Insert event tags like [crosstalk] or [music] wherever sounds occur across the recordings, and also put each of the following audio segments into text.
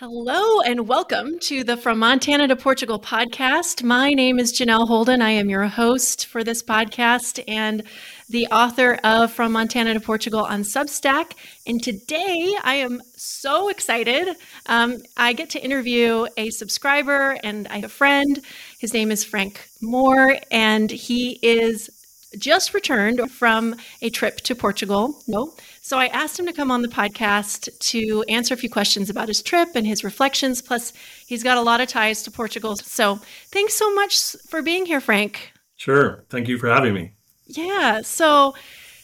Hello and welcome to the From Montana to Portugal podcast. My name is Janelle Holden. I am your host for this podcast and the author of From Montana to Portugal on Substack. And today I am so excited. Um, I get to interview a subscriber and I have a friend. His name is Frank Moore, and he is just returned from a trip to Portugal. No, so I asked him to come on the podcast to answer a few questions about his trip and his reflections. Plus, he's got a lot of ties to Portugal. So thanks so much for being here, Frank. Sure. Thank you for having me. Yeah. So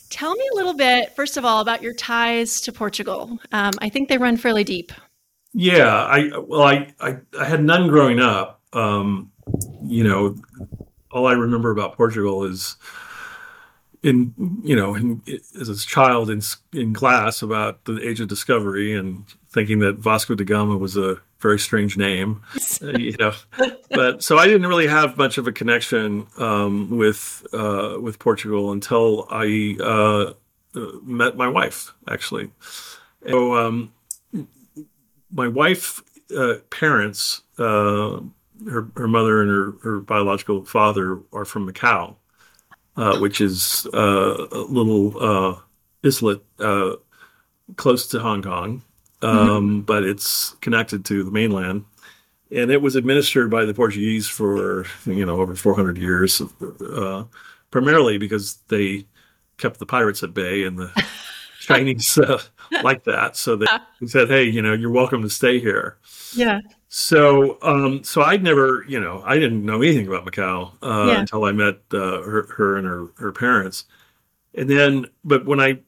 tell me a little bit, first of all, about your ties to Portugal. Um, I think they run fairly deep. Yeah. I well, I I, I had none growing up. Um, you know, all I remember about Portugal is in you know in, as a child in in class about the age of discovery and thinking that Vasco da Gama was a very strange name, [laughs] you know. But so I didn't really have much of a connection um, with uh, with Portugal until I uh, uh met my wife actually. So um, my wife uh, parents, uh, her her mother and her, her biological father are from Macau uh, which is uh, a little uh, islet uh, close to Hong Kong, um, mm-hmm. but it's connected to the mainland. And it was administered by the Portuguese for you know over 400 years, uh, primarily because they kept the pirates at bay and the [laughs] Chinese uh, like that. So they [laughs] said, "Hey, you know, you're welcome to stay here." Yeah. So, um, so I'd never, you know, I didn't know anything about Macau uh, yeah. until I met uh, her, her and her, her parents. And then, but when I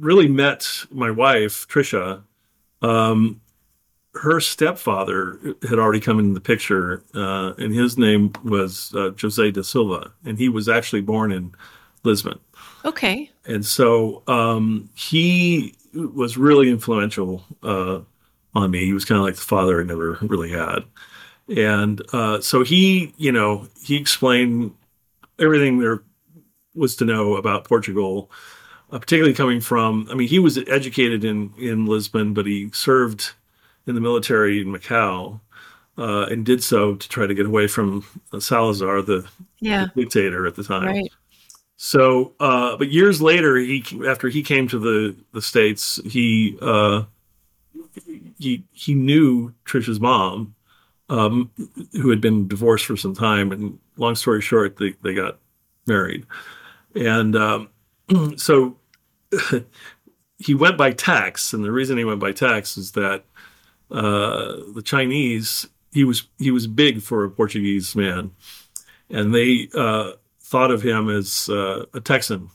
really met my wife, Trisha, um, her stepfather had already come into the picture, uh, and his name was uh, Jose da Silva, and he was actually born in Lisbon. Okay. And so um, he was really influential uh, on me. He was kind of like the father I never really had. And uh, so he, you know, he explained everything there was to know about Portugal, uh, particularly coming from, I mean, he was educated in, in Lisbon, but he served in the military in Macau uh, and did so to try to get away from Salazar, the, yeah. the dictator at the time. Right. So, uh, but years later, he after he came to the the states, he uh, he he knew Trisha's mom, um, who had been divorced for some time, and long story short, they they got married, and um, [clears throat] so [laughs] he went by Tex, and the reason he went by Tex is that uh, the Chinese he was he was big for a Portuguese man, and they uh, thought of him as uh, a Texan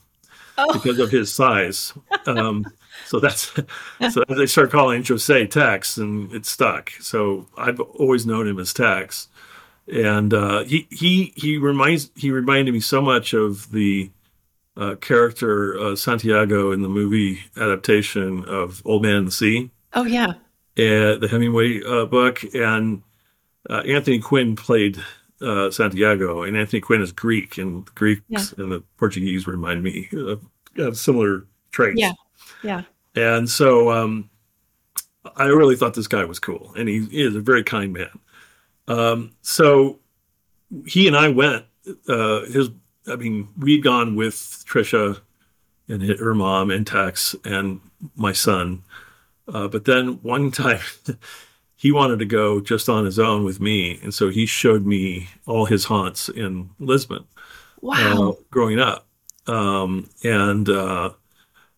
oh. because of his size. [laughs] Um, so that's so they start calling Jose Tex, and it stuck. So I've always known him as Tex, and uh, he he he reminds he reminded me so much of the uh, character uh, Santiago in the movie adaptation of Old Man and the Sea. Oh yeah, and the Hemingway uh, book, and uh, Anthony Quinn played uh, Santiago, and Anthony Quinn is Greek, and the Greeks yeah. and the Portuguese remind me of, of similar traits. Yeah, yeah. And so um, I really thought this guy was cool, and he, is a very kind man. Um, so he and I went. Uh, his, I mean, we'd gone with Trisha and her mom and Tex and my son. Uh, but then one [laughs] time he wanted to go just on his own with me. And so he showed me all his haunts in Lisbon. Wow. Uh, growing up. Um, and uh,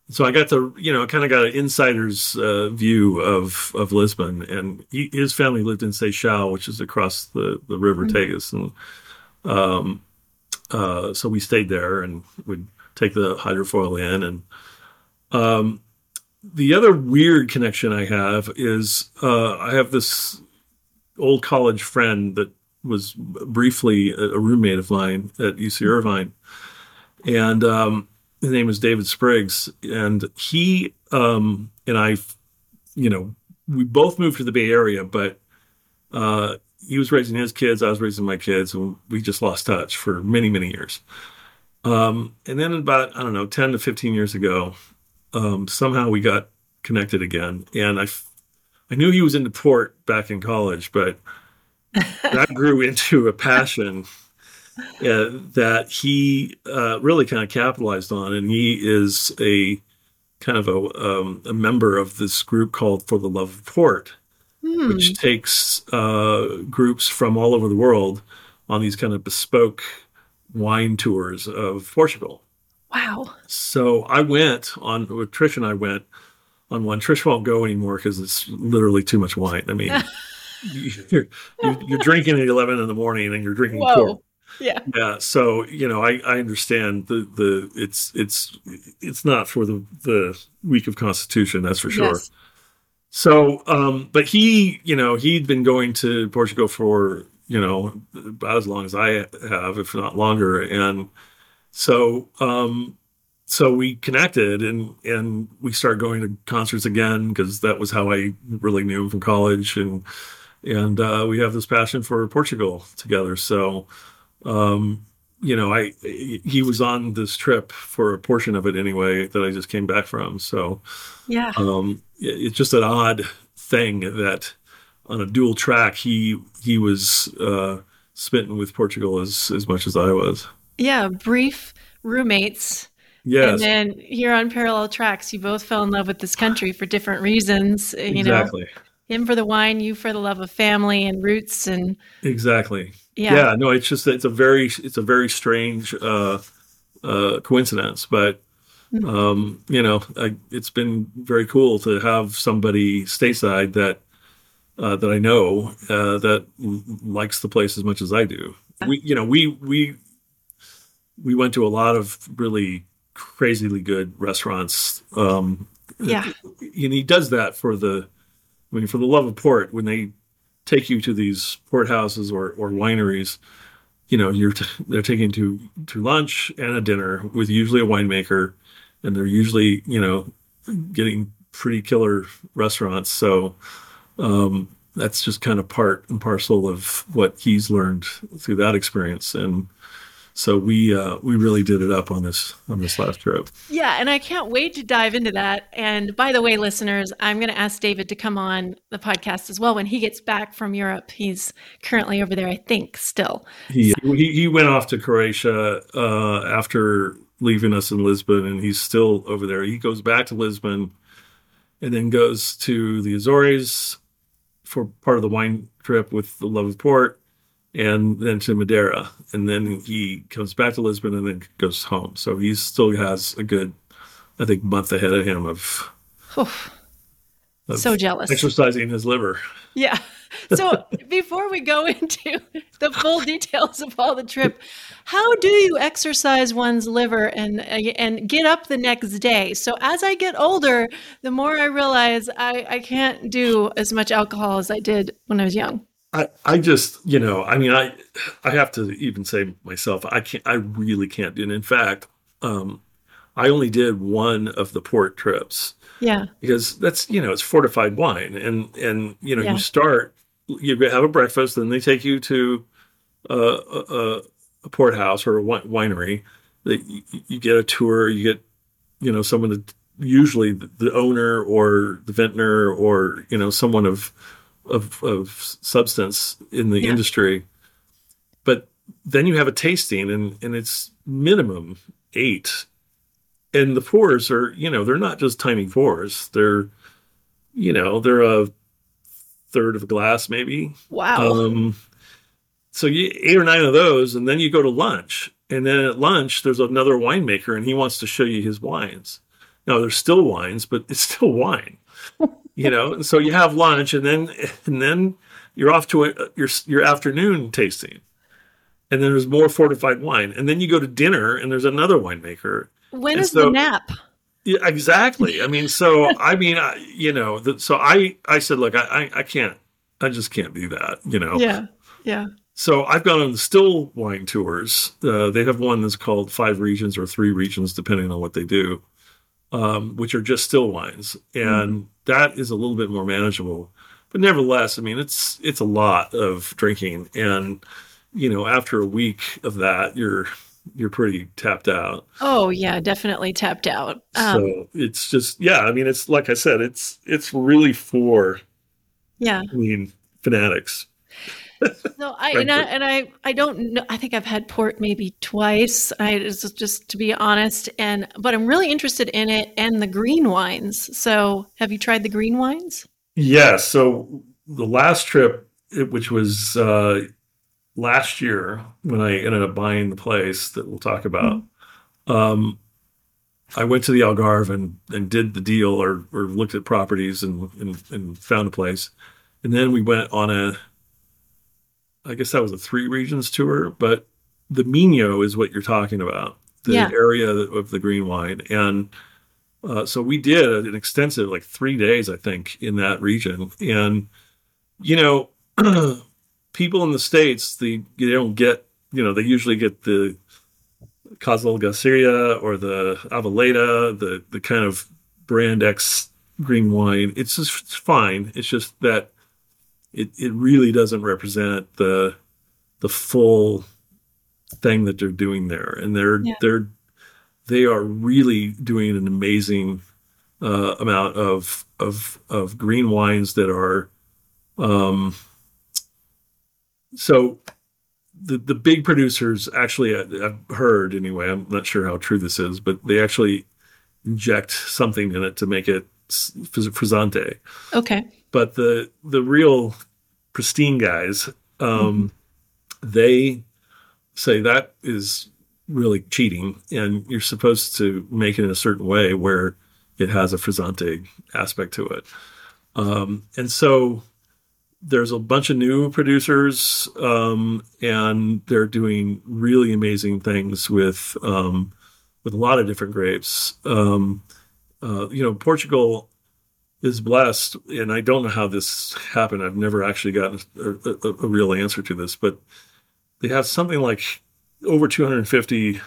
so I got to, you know, kind of got an insider's uh, view of of Lisbon, and he, his family lived in Seixal, which is across the the River mm-hmm. Tagus, and um, uh, so we stayed there and would take the hydrofoil in, and um, the other weird connection I have is uh, I have this old college friend that was briefly a roommate of mine at UC Irvine, and um, his name is David Spriggs, and he um, and I, you know, we both moved to the Bay Area, but uh, he was raising his kids, I was raising my kids, and we just lost touch for many, many years. Um, and then about I don't know, ten to fifteen years ago, um, somehow we got connected again, and I, I knew he was into port back in college, but [laughs] that grew into a passion uh, that he uh, really kind of capitalized on, and he is a kind of a, um, a member of this group called For the Love of Port, Hmm. which takes uh, groups from all over the world on these kind of bespoke wine tours of Portugal. Wow. So I went on with Trish and I went on one. Trish won't go anymore because it's literally too much wine. I mean, [laughs] [laughs] you're, you're, drinking at eleven in the morning and you're drinking Whoa. Yeah. Yeah, so you know, I, I understand the the it's it's it's not for the the weak of Constitution, that's for sure. Yes. So, um, but he, you know, he'd been going to Portugal for you know about as long as I have, if not longer, and so um, so we connected and and we started going to concerts again because that was how I really knew him from college and and uh, we have this passion for Portugal together. So um, you know, I he was on this trip for a portion of it anyway that I just came back from. So Yeah. um, it- it's just an odd thing that on a dual track he he was uh, smitten with Portugal as as much as I was. Yeah. Brief roommates. Yes, And then here on parallel tracks, you both fell in love with this country for different reasons. You know, exactly, him for the wine, you for the love of family and roots, and exactly. yeah, Yeah. no, it's just it's a very it's a very strange uh, uh, coincidence, but um, you know, I, it's been very cool to have somebody stateside that uh, that I know uh, that l- likes the place as much as I do. We, you know, we we we went to a lot of really crazily good restaurants. Um, yeah, and he does that for the I mean for the love of port when they take you to these port houses or, or wineries you know you're t- they're taking to to lunch and a dinner with usually a winemaker and they're usually you know getting pretty killer restaurants. So um, that's just kind of part and parcel of what he's learned through that experience. And so we uh, we really did it up on this on this last trip yeah. And I can't wait to dive into that. And by the way, listeners, I'm going to ask David to come on the podcast as well when he gets back from Europe. He's currently over there, I think, still. He, he he went off to Croatia uh, after leaving us in Lisbon, and he's still over there. He goes back to Lisbon, and then goes to the Azores for part of the wine trip with the Love of Port, and then to Madeira, and then he comes back to Lisbon and then goes home. So he still has a good, I think, month ahead of him of, Oof, of so jealous. exercising his liver. Yeah. So [laughs] before we go into the full details of all the trip, how do you exercise one's liver and and get up the next day? So as I get older, the more I realize I, I can't do as much alcohol as I did when I was young. I, I just you know I mean I I have to even say myself I can't I really can't do it. And in fact, um, I only did one of the port trips Yeah. because that's you know it's fortified wine and and you know Yeah. you start you have a breakfast then they take you to uh, a, a, a port house or a winery that you, you get a tour you get you know someone that usually the owner or the vintner or you know someone of of, of substance in the Yeah. industry but then you have a tasting and and it's minimum eight. And the pours are you know they're not just tiny pours they're you know they're a third of a glass maybe. Wow. um so you eight or nine of those and then you go to lunch. And then at lunch there's another winemaker and he wants to show you his wines. Now there's still wines but it's still wine [laughs] you know and so you have lunch and then and then you're off to a, your your afternoon tasting and then there's more fortified wine and then you go to dinner and there's another winemaker when and is the nap? yeah, exactly. I mean, so I mean, I, you know, the, so I I said, look, I, I I can't, I just can't do that, you know. Yeah. Yeah. So I've gone on still wine tours. Uh, they have one that's called Five Regions or Three Regions, depending on what they do, um, which are just still wines, and that is a little bit more manageable. But nevertheless, I mean, it's it's a lot of drinking, and you know, after a week of that, you're you're pretty tapped out. Oh yeah, definitely tapped out. Um, so it's just yeah i mean it's like i said it's it's really for Yeah. I mean, fanatics. [laughs] no, I and, I and I I don't know. I think I've had port maybe twice. I just, just to be honest, and but I'm really interested in it and the green wines. So, have you tried the green wines? Yeah. So the last trip, which was uh, last year, when I ended up buying the place that we'll talk about, mm-hmm. um, I went to the Algarve and, and did the deal or, or looked at properties and, and, and found a place. And then we went on a, I guess that was a three regions tour, but the Minho is what you're talking about, the yeah. area of the green wine. And uh, so we did an extensive, like three days, I think, in that region. And, you know, [clears throat] people in the States, they, they don't get, you know, they usually get the Casal Garcia or the Aveleda, the the kind of brand X green wine. It's just it's fine. It's just that it it really doesn't represent the the full thing that they're doing there, and they're yeah. they're they are really doing an amazing uh, amount of of of green wines that are um so the the big producers actually I've heard anyway. I'm not sure how true this is, but they actually inject something in it to make it frizzante. Okay. But the the real pristine guys, um, mm-hmm. they say that is really cheating, and you're supposed to make it in a certain way where it has a frizzante aspect to it. Um, and so there's a bunch of new producers, um, and they're doing really amazing things with um, with a lot of different grapes. Um, uh, you know, Portugal is blessed, and I don't know how this happened. I've never actually gotten a, a, a real answer to this, but they have something like over 250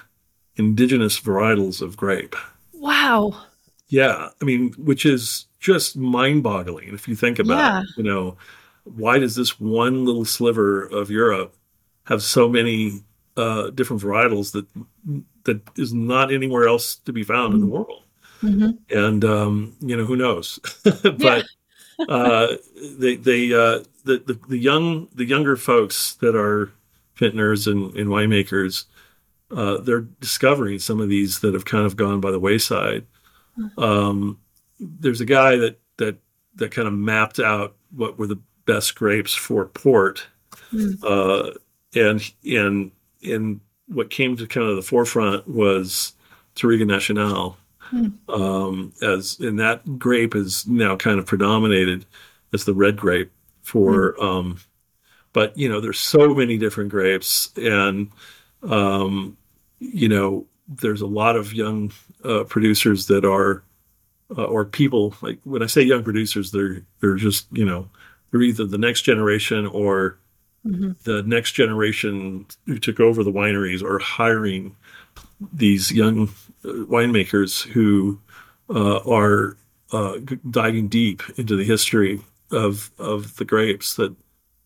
indigenous varietals of grape. Wow. Yeah, I mean, which is just mind-boggling if you think about yeah. it. You know, why does this one little sliver of Europe have so many uh, different varietals that that is not anywhere else to be found mm-hmm. in the mm-hmm. world? Mm-hmm. And um, you know who knows, [laughs] but uh, they they uh, the, the, the young the younger folks that are vintners and, and winemakers, uh, they're discovering some of these that have kind of gone by the wayside. Mm-hmm. Um, there's a guy that that that kind of mapped out what were the best grapes for port. Mm. Uh, and and and what came to kind of the forefront was Touriga Nacional. Um, as and that grape is now kind of predominated as the red grape for mm. um, but you know there's so many different grapes and um, you know there's a lot of young uh, producers that are uh, or people like when I say young producers they're they're just you know they're either the next generation or mm-hmm. the next generation who took over the wineries are hiring these young winemakers who uh, are uh, diving deep into the history of of the grapes that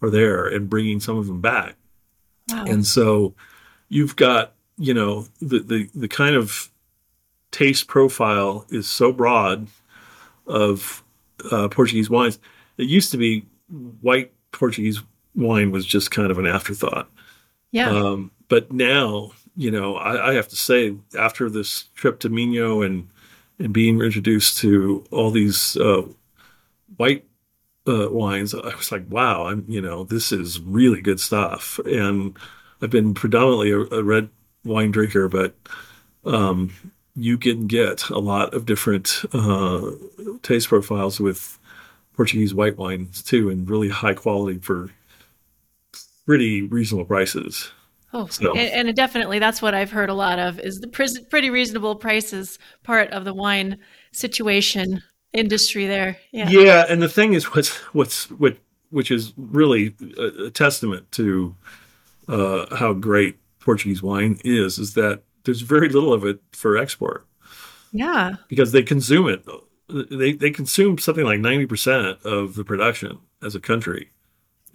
are there and bringing some of them back. Wow. And so you've got you know the the the kind of taste profile is so broad of uh, Portuguese wines. It used to be white Portuguese wine was just kind of an afterthought. Yeah. Um, but now, you know, I, I, have to say, after this trip to Minho and and being introduced to all these uh, white uh, wines, I was like, wow, I'm, you know, this is really good stuff. And I've been predominantly a, a red wine drinker, but um, you can get a lot of different uh, taste profiles with Portuguese white wines too, and really high quality for pretty reasonable prices. Oh, so. and, and, definitely that's what I've heard a lot of is the pretty reasonable prices part of the wine situation industry there. Yeah. Yeah, and the thing is, what's what's what which is really a, a testament to uh, how great Portuguese wine is, is that there's very little of it for export. Yeah, because they consume it they they consume something like ninety percent of the production as a country.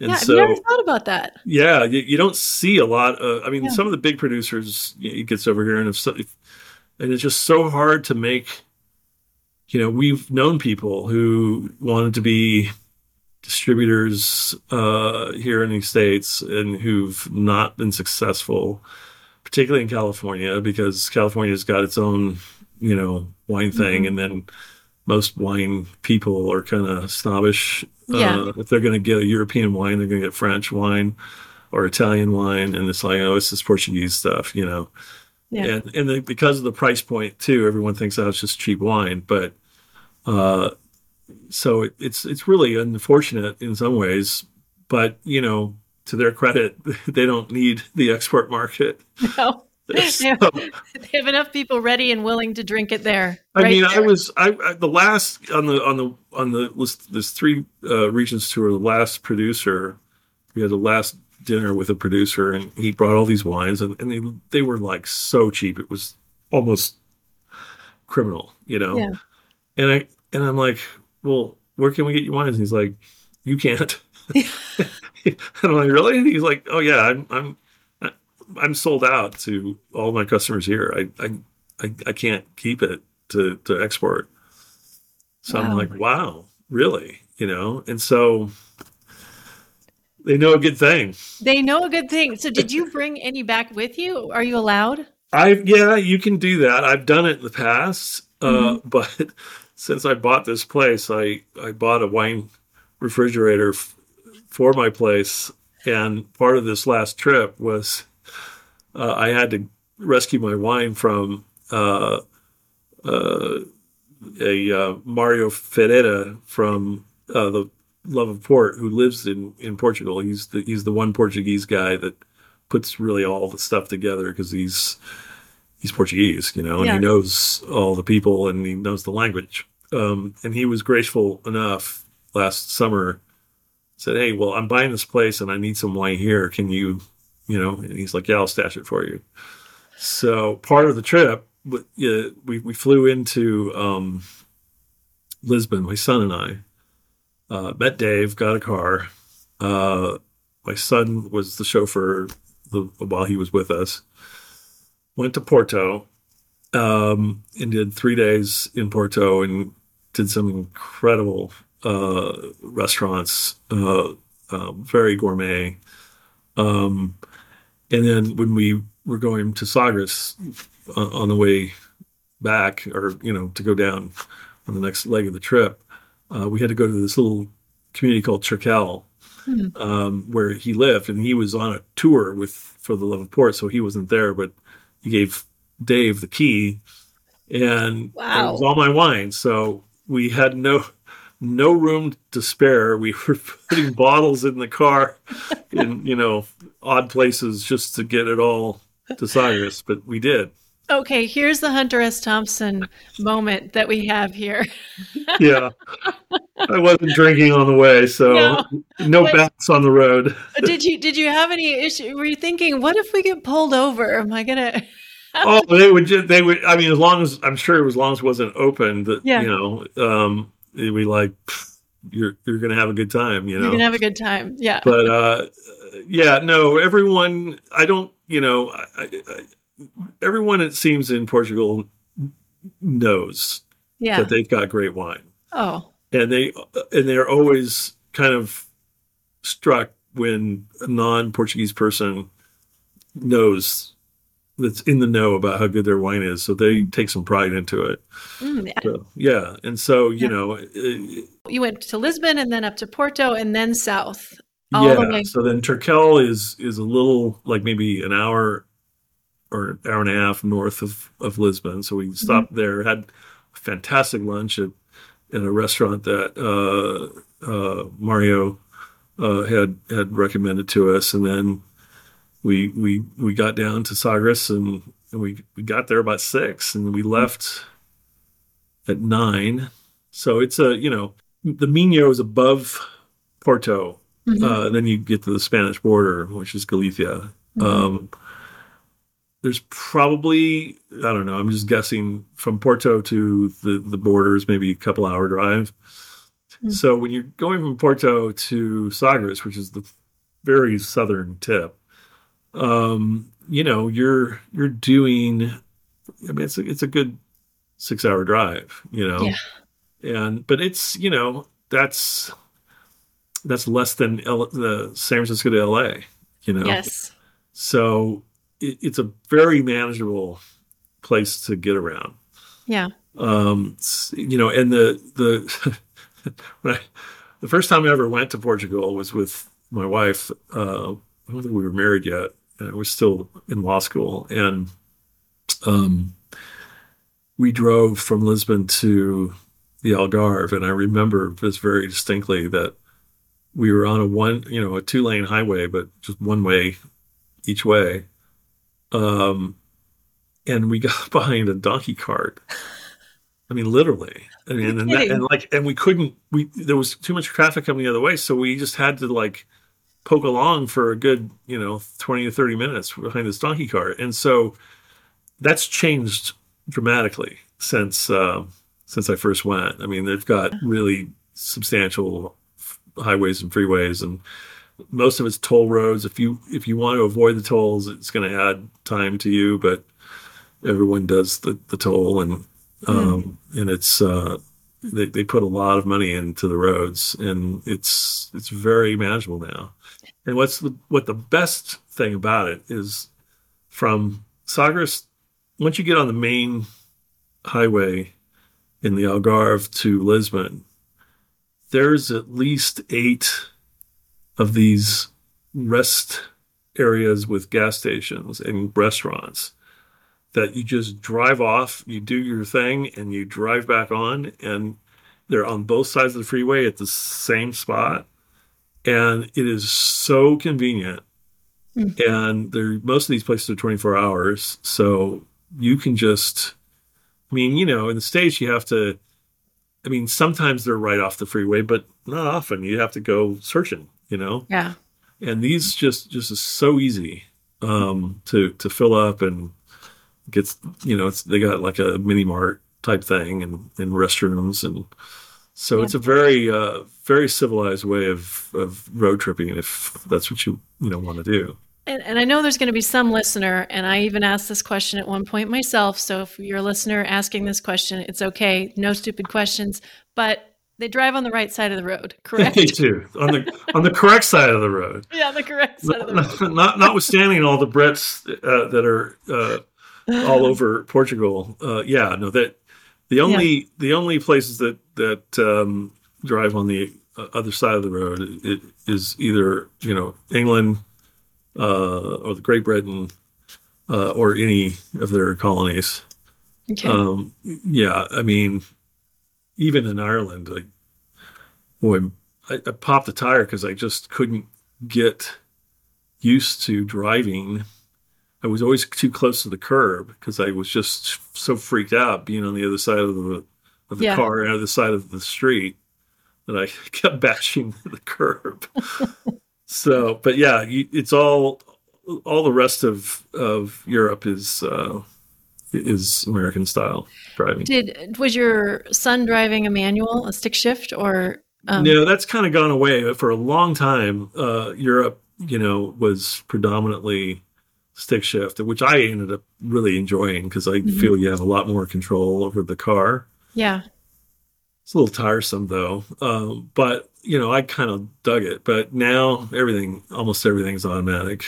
And yeah, so, I've never thought about that. Yeah, you, you don't see a lot. Of, I mean, yeah. some of the big producers, you know, it gets over here, and if, if and it's just so hard to make. You know, we've known people who wanted to be distributors uh, here in the states and who've not been successful, particularly in California, because California's got its own, you know, wine thing, Mm-hmm. and then most wine people are kind of snobbish. Yeah. Uh, if they're going to get a European wine, they're going to get French wine or Italian wine, and it's like, oh, it's this Portuguese stuff, you know. Yeah. And and the, because of the price point too, everyone thinks oh, it's just cheap wine, but uh, so it, it's it's really unfortunate in some ways. But you know, to their credit, [laughs] they don't need the export market. No. So, [laughs] they have enough people ready and willing to drink it there. I right mean, I was I, I the last on the on the on the list. This three uh, regions tour. The last producer, we had the last dinner with a producer, and he brought all these wines, and, and they they were like so cheap. It was almost criminal, you know. Yeah. And I and I'm like, well, where can we get you wines? And he's like, you can't. [laughs] and I'm like, really? And he's like, oh yeah, I'm I'm I'm sold out to all my customers here. I I I, I can't keep it to to export. So I'm like, wow, really? You know? And so they know a good thing. They know a good thing. So, did you bring any back with you? Are you allowed? I yeah, you can do that. I've done it in the past, uh, but since I bought this place, I I bought a wine refrigerator f- for my place, and part of this last trip was uh, I had to rescue my wine from uh, uh, a uh, Mario Ferreira from uh, the Love of Port, who lives in in Portugal. He's the he's the one Portuguese guy that puts really all the stuff together because he's he's Portuguese, you know, and Yeah. he knows all the people and he knows the language. Um, and he was graceful enough last summer, said, "Hey, well, I'm buying this place and I need some wine here. Can you, you know?" And he's like, "Yeah, I'll stash it for you." So part of the trip, we we flew into um, Lisbon. My son and I uh, met Dave, got a car. Uh, my son was the chauffeur the, while he was with us. Went to Porto um, and did three days in Porto and did some incredible uh, restaurants, uh, uh, very gourmet. Um, and then when we were going to Sagres uh, on the way back, or you know, to go down on the next leg of the trip, uh, we had to go to this little community called Turquel, Hmm. um, where he lived, and he was on a tour with for the Love of Port, so he wasn't there, but he gave Dave the key, and Wow. it was all my wine. So we had no no room to spare. We [laughs] were putting bottles in the car in you know odd places just to get it all to Cyrus, but we did. Okay, here's the Hunter S. Thompson moment that we have here. [laughs] Yeah, I wasn't drinking on the way, so No. no, bats on the road. [laughs] did you did you have any issue? Were you thinking, what if we get pulled over? Am I gonna? Oh, they would. Just, they would. I mean, as long as I'm sure, as long as it wasn't open, that Yeah. you know, um, it'd be like [laughs] you're you're gonna have a good time, you know You're gonna have a good time. Yeah. but uh, yeah, no, everyone. I don't. You know, I, I, everyone it seems in Portugal knows Yeah. that they've got great wine, Oh. and they and they're always kind of struck when a non-Portuguese person knows that's in the know about how good their wine is, so they take some pride into it. Mm, yeah. So, yeah, and so you Yeah. know, uh, You went to Lisbon and then up to Porto and then south. All the yeah. way. So then Turquel is is a little like maybe an hour or an hour and a half north of of Lisbon. So we stopped there, had a fantastic lunch at in a restaurant that uh, uh, Mario uh, had had recommended to us, and then we we we got down to Sagres and, and we we got there about six, and we left at nine. So it's a you know the Minho is above Porto, Mhm. uh, then you get to the Spanish border, which is Galicia. Mhm. Um, there's probably I don't know. I'm just guessing from Porto to the the border is maybe a couple hour drive. Mm. So when you're going from Porto to Sagres, which is the very southern tip, um, you know you're you're doing. I mean, it's a, it's a good six hour drive. You know, Yeah. and but it's you know that's that's less than L- the San Francisco to LA. You know. Yes. So it, it's a very manageable place to get around. Yeah. Um, you know, and the the [laughs] when I, the first time I ever went to Portugal was with my wife. Uh, I don't think we were married yet. Uh, we're still in law school, and um, we drove from Lisbon to the Algarve, and I remember this very distinctly that we were on a one, you know, a two lane highway, but just one way each way. Um, and we got [laughs] behind a donkey cart. I mean, literally. I mean, and, that, and like, and we couldn't. We there was too much traffic coming the other way, so we just had to like poke along for a good, you know, twenty to thirty minutes behind this donkey cart, and so that's changed dramatically since uh, since I first went. I mean, they've got really substantial f- highways and freeways, and most of it's toll roads. If you if you want to avoid the tolls, it's going to add time to you, but everyone does the, the toll, and um, and it's uh, they they put a lot of money into the roads, and it's it's very manageable now. And what's the, what the best thing about it is from Sagres, once you get on the main highway in the Algarve to Lisbon, there's at least eight of these rest areas with gas stations and restaurants that you just drive off, you do your thing, and you drive back on, and they're on both sides of the freeway at the same spot. And it is so convenient. And they're most of these places are 24 hours. So you can just I mean, you know, in the States you have to I mean, sometimes they're right off the freeway, but not often. You have to go searching, you know? Yeah. and these just just is so easy um to to fill up and gets you know it's they got like a mini mart type thing and and restrooms and so Yeah. it's a very uh very civilized way of of road tripping if that's what you you know want to do And, and I know there's going to be some listener, and I even asked this question at one point myself. So if you're a listener asking this question, it's okay. No stupid questions. But they drive on the right side of the road, [laughs] correct? me too on the on the correct side of the road yeah, the correct side of the road. [laughs] not notwithstanding all the Brits uh, that are uh, all over Portugal. Uh, yeah, no, that the only the only places that that um, drive on the uh, other side of the road it, is either you know England uh, or the Great Britain uh, or any of their colonies. Okay. Um, yeah, I mean, even in Ireland, like, boy, I, I popped a tire because I just couldn't get used to driving. I was always too close to the curb because I was just so freaked out being on the other side of the of the Yeah. car and other side of the street that I [laughs] kept bashing [laughs] the curb. so, but yeah, you, it's all all the rest of of Europe is uh, is American style driving. Did was your son driving a manual, a stick shift, or um, no, that's kind of gone away. For a long time, uh, Europe, you know, was predominantly stick shift, which I ended up really enjoying because I Mhm. feel you have a lot more control over the car. yeah, It's a little tiresome though, um, but you know, I kind of dug it. But now everything, almost everything's automatic.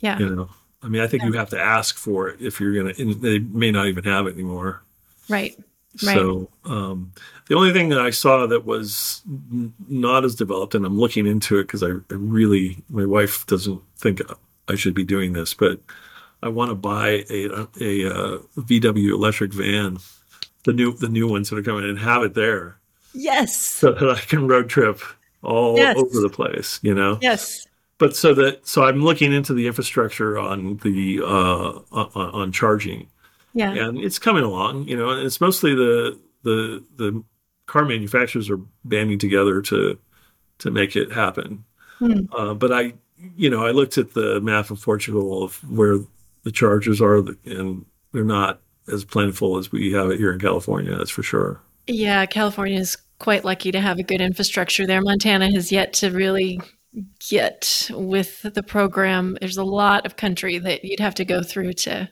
yeah, You know, I mean, I think you have to ask for it if you're gonna. And they may not even have it anymore. right, Right. So um, the only thing that I saw that was n- not as developed, and I'm looking into it because I, I really, my wife doesn't think I should be doing this, but I want to buy a a, uh VW electric van, the new the new ones that are coming, and have it there yes, so that I can road trip all Yes. over the place. You know yes, but so that so I'm looking into the infrastructure on the uh, on, on charging, yeah, and it's coming along. You know, and it's mostly the the the car manufacturers are banding together to to make it happen. Hmm. Uh, but I, you know, I looked at the map of Portugal of where the chargers are, and they're not as plentiful as we have it here in California. That's for sure. yeah. California is quite lucky to have a good infrastructure there. Montana has yet to really get with the program. There's a lot of country that you'd have to go through to.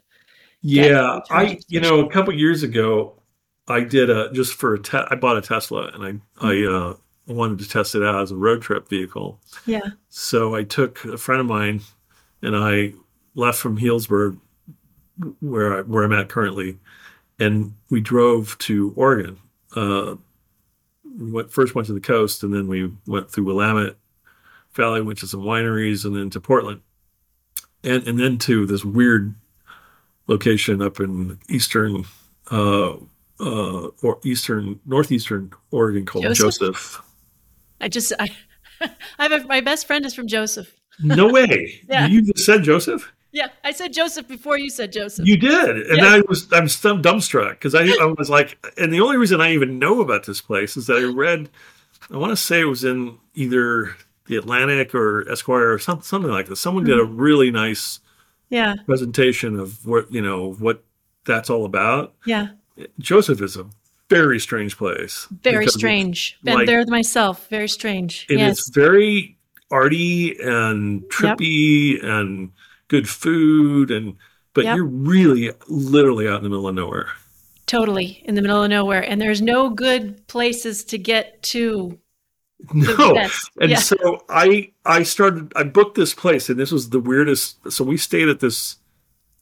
Yeah, I you know a couple years ago, I did a just for a te- I bought a Tesla and I I uh, wanted to test it out as a road trip vehicle. Yeah. So I took a friend of mine and I left from Healdsburg, where I, where I'm at currently, and we drove to Oregon. Uh, we went, first went to the coast, and then we went through Willamette Valley, went to some wineries, and then to Portland, and and then to this weird location up in eastern, uh, uh, or eastern northeastern Oregon called Joseph? Joseph. I just I, [laughs] I have a, my best friend is from Joseph. No way! [laughs] Yeah. You just said Joseph. Yeah, I said Joseph before you said Joseph. You did, and Yeah. I was I'm stum- dumbstruck because I I was like, and the only reason I even know about this place is that I read, I want to say it was in either the Atlantic or Esquire or something something like this. Someone did a Mm-hmm. really nice yeah, presentation of what you know what that's all about. yeah, Joseph is a very strange place. very strange. Been like- there myself. Very strange. and yes. it's very arty and trippy and good food and but Yep. you're really literally out in the middle of nowhere. Totally in the middle of nowhere, and there's no good places to get to. No, and yeah. so I I started I booked this place and this was the weirdest. So we stayed at this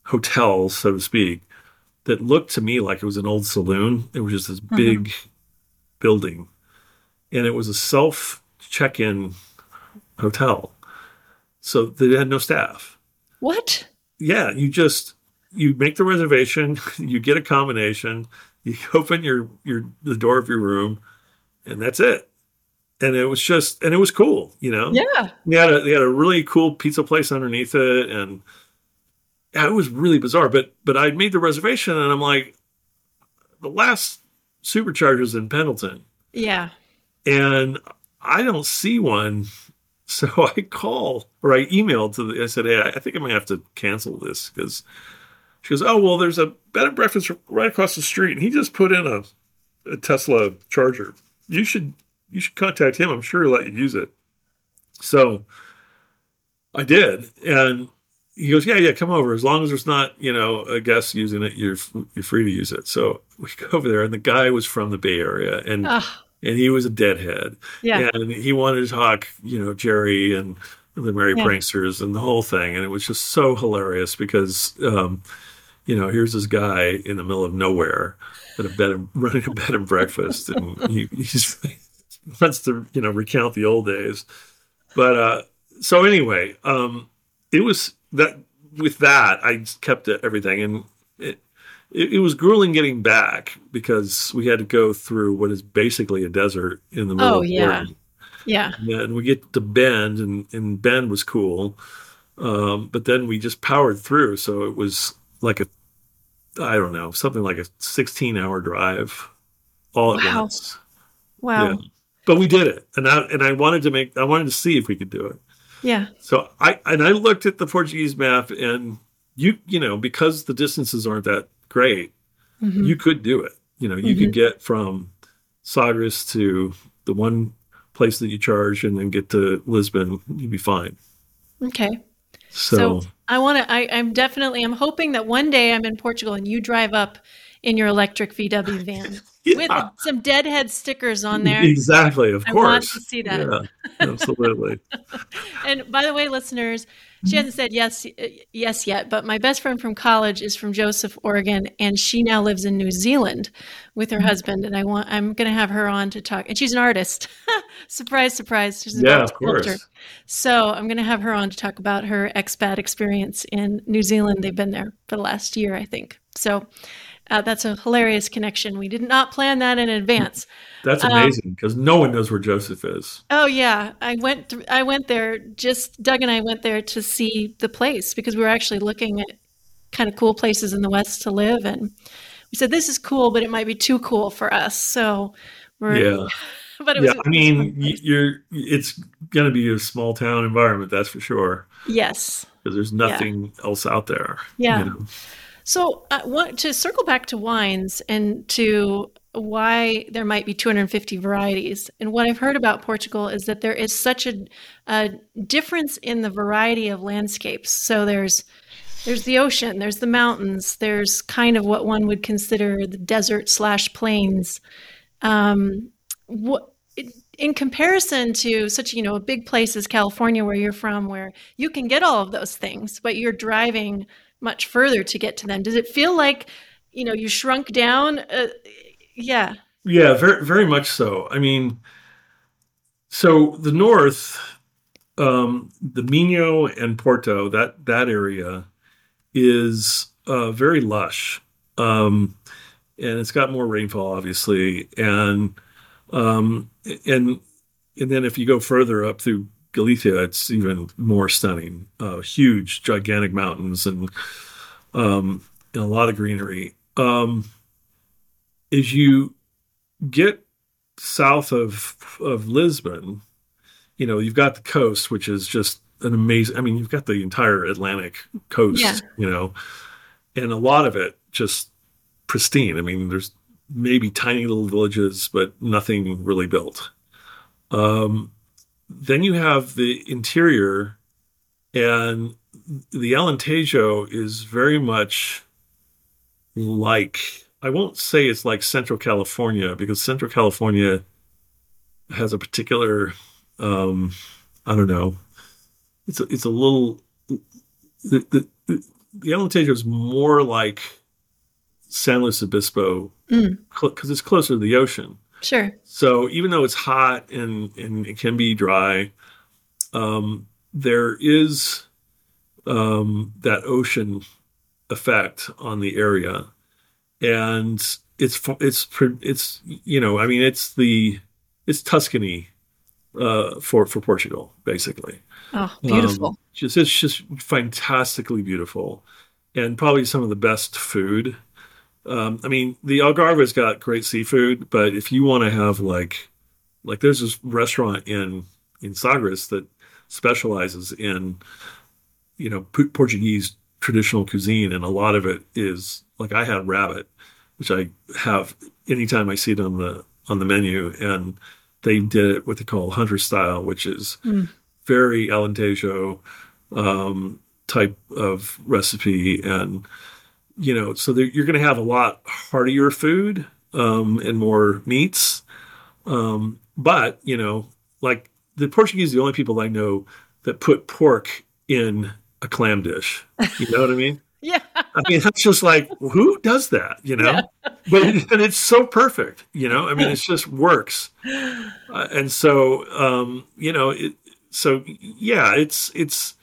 hotel, so to speak, that looked to me like it was an old saloon. It was just this Mm-hmm. big building, and it was a self check-in hotel, so they had no staff. what? Yeah, you just you make the reservation, [laughs] you get a combination, you [laughs] open your your the door of your room, and that's it. And it was just and it was cool, you know. Yeah. They had a they had a really cool pizza place underneath it, and yeah, it was really bizarre. But but I made the reservation, and I'm like, the last supercharger's in Pendleton, Yeah. and I don't see one. [laughs] So I call or I emailed to the, I said, Hey, I think I might have to cancel this because she goes, Oh, well, there's a bed and breakfast right across the street and he just put in a, a Tesla charger. You should, you should contact him. I'm sure he'll let you use it. So I did. And he goes, Yeah, yeah, come over. As long as there's not, you know, a guest using it, you're, you're free to use it. So [laughs] we go over there and the guy was from the Bay Area and, Ah, and he was a deadhead yeah. and he wanted to talk, you know, Jerry and the Merry Yeah. Pranksters and the whole thing, and it was just so hilarious because, um, you know, here's this guy in the middle of nowhere at a bed and [laughs] running a bed and breakfast, and he he's, [laughs] wants to, you know, recount the old days. But uh, so anyway, um, it was that with that I kept it, everything, and it, it it was grueling getting back because we had to go through what is basically a desert in the middle Oh, of yeah. Oregon. Yeah. And we get to Bend, and, and Bend was cool. Um, but then we just powered through. So it was like a, I don't know, something like a 16 hour drive all at Wow. once. Wow. Yeah. But we did it. And I, and I wanted to make, I wanted to see if we could do it. Yeah. So I, and I looked at the Portuguese map and you, you know, because the distances aren't that great, Mhm. you could do it. You know, you could get from Sagres to the one place that you charge and then get to Lisbon, you'd be fine. Okay. So, So, I want to. I, I'm definitely. I'm hoping that one day I'm in Portugal and you drive up in your electric VW [laughs] van with some deadhead stickers on there. exactly, of I course. want to see that. Yeah, absolutely. [laughs] And by the way, listeners, Mm-hmm. she hasn't said yes, yes yet. But my best friend from college is from Joseph, Oregon, and she now lives in New Zealand with Mm-hmm. her husband. And I want. I'm going to have her on to talk. And she's an artist. [laughs] surprise, surprise. She's an yeah, of course. sculptor. So I'm going to have her on to talk about her expat experience in New Zealand. They've been there for the last year, I think. So uh, that's a hilarious connection. We did not plan that in advance. That's Um, amazing because no one knows where Joseph is. Oh yeah, I went. Th- I went there. Just Doug and I went there to see the place because we were actually looking at kind of cool places in the West to live, and we said this is cool, but it might be too cool for us. So we're. Yeah. [laughs] But it was. Yeah, I mean, you're. It's going to be a small town environment, that's for sure, yes. because there's nothing else out there. Yeah. you know. So, want to circle back to wines and to why there might be 250 varieties. And what I've heard about Portugal is that there is such a, a difference in the variety of landscapes. So there's there's the ocean, there's the mountains, there's kind of what one would consider the desert slash plains. Um, what in comparison to such you know a big place as California, where you're from, where you can get all of those things, but you're driving much further to get to them. Does it feel like you know you shrunk down? Uh, yeah. Yeah, very very much so. I mean, so the north, um, the Minho and Porto, that that area is uh, very lush, um, and it's got more rainfall, obviously, and um, and and then if you go further up through Galicia, it's even more stunning. Uh, huge, gigantic mountains and, um, and a lot of greenery. Um, as you get south of of Lisbon, you know you've got the coast, which is just an amazing. I mean, you've got the entire Atlantic coast, yeah. you know, and a lot of it just pristine. I mean, there's maybe tiny little villages, but nothing really built. Um, then you have the interior, and the Alentejo is very much like I won't say it's like Central California because Central California has a particular um, I don't know. It's a, it's a little the the, the, Alentejo is more like San Luis Obispo because mm. it's closer to the ocean. Sure. So even though it's hot and, and it can be dry, um, there is um, that ocean effect on the area, and it's it's it's you know I mean it's the it's Tuscany uh, for for Portugal basically. Oh, beautiful! Um, just it's just fantastically beautiful, and probably some of the best food um, I mean, the Algarve's got great seafood, but if you want to have like, like there's this restaurant in in Sagres that specializes in, you know, Portuguese traditional cuisine, and a lot of it is like I had rabbit, which I have anytime I see it on the on the menu, and they did it what they call hunter style, which is mm. very Alentejo um, type of recipe and you know, so you're going to have a lot heartier food um, and more meats. Um, but you know, like the Portuguese, are the only people I know that put pork in a clam dish. You know what I mean? [laughs] yeah. I mean, that's just like who does that? You know, yeah. [laughs] but and it's so perfect. You know, I mean, it just works. [laughs] Uh, and so, um, you know, it, so yeah, it's it's.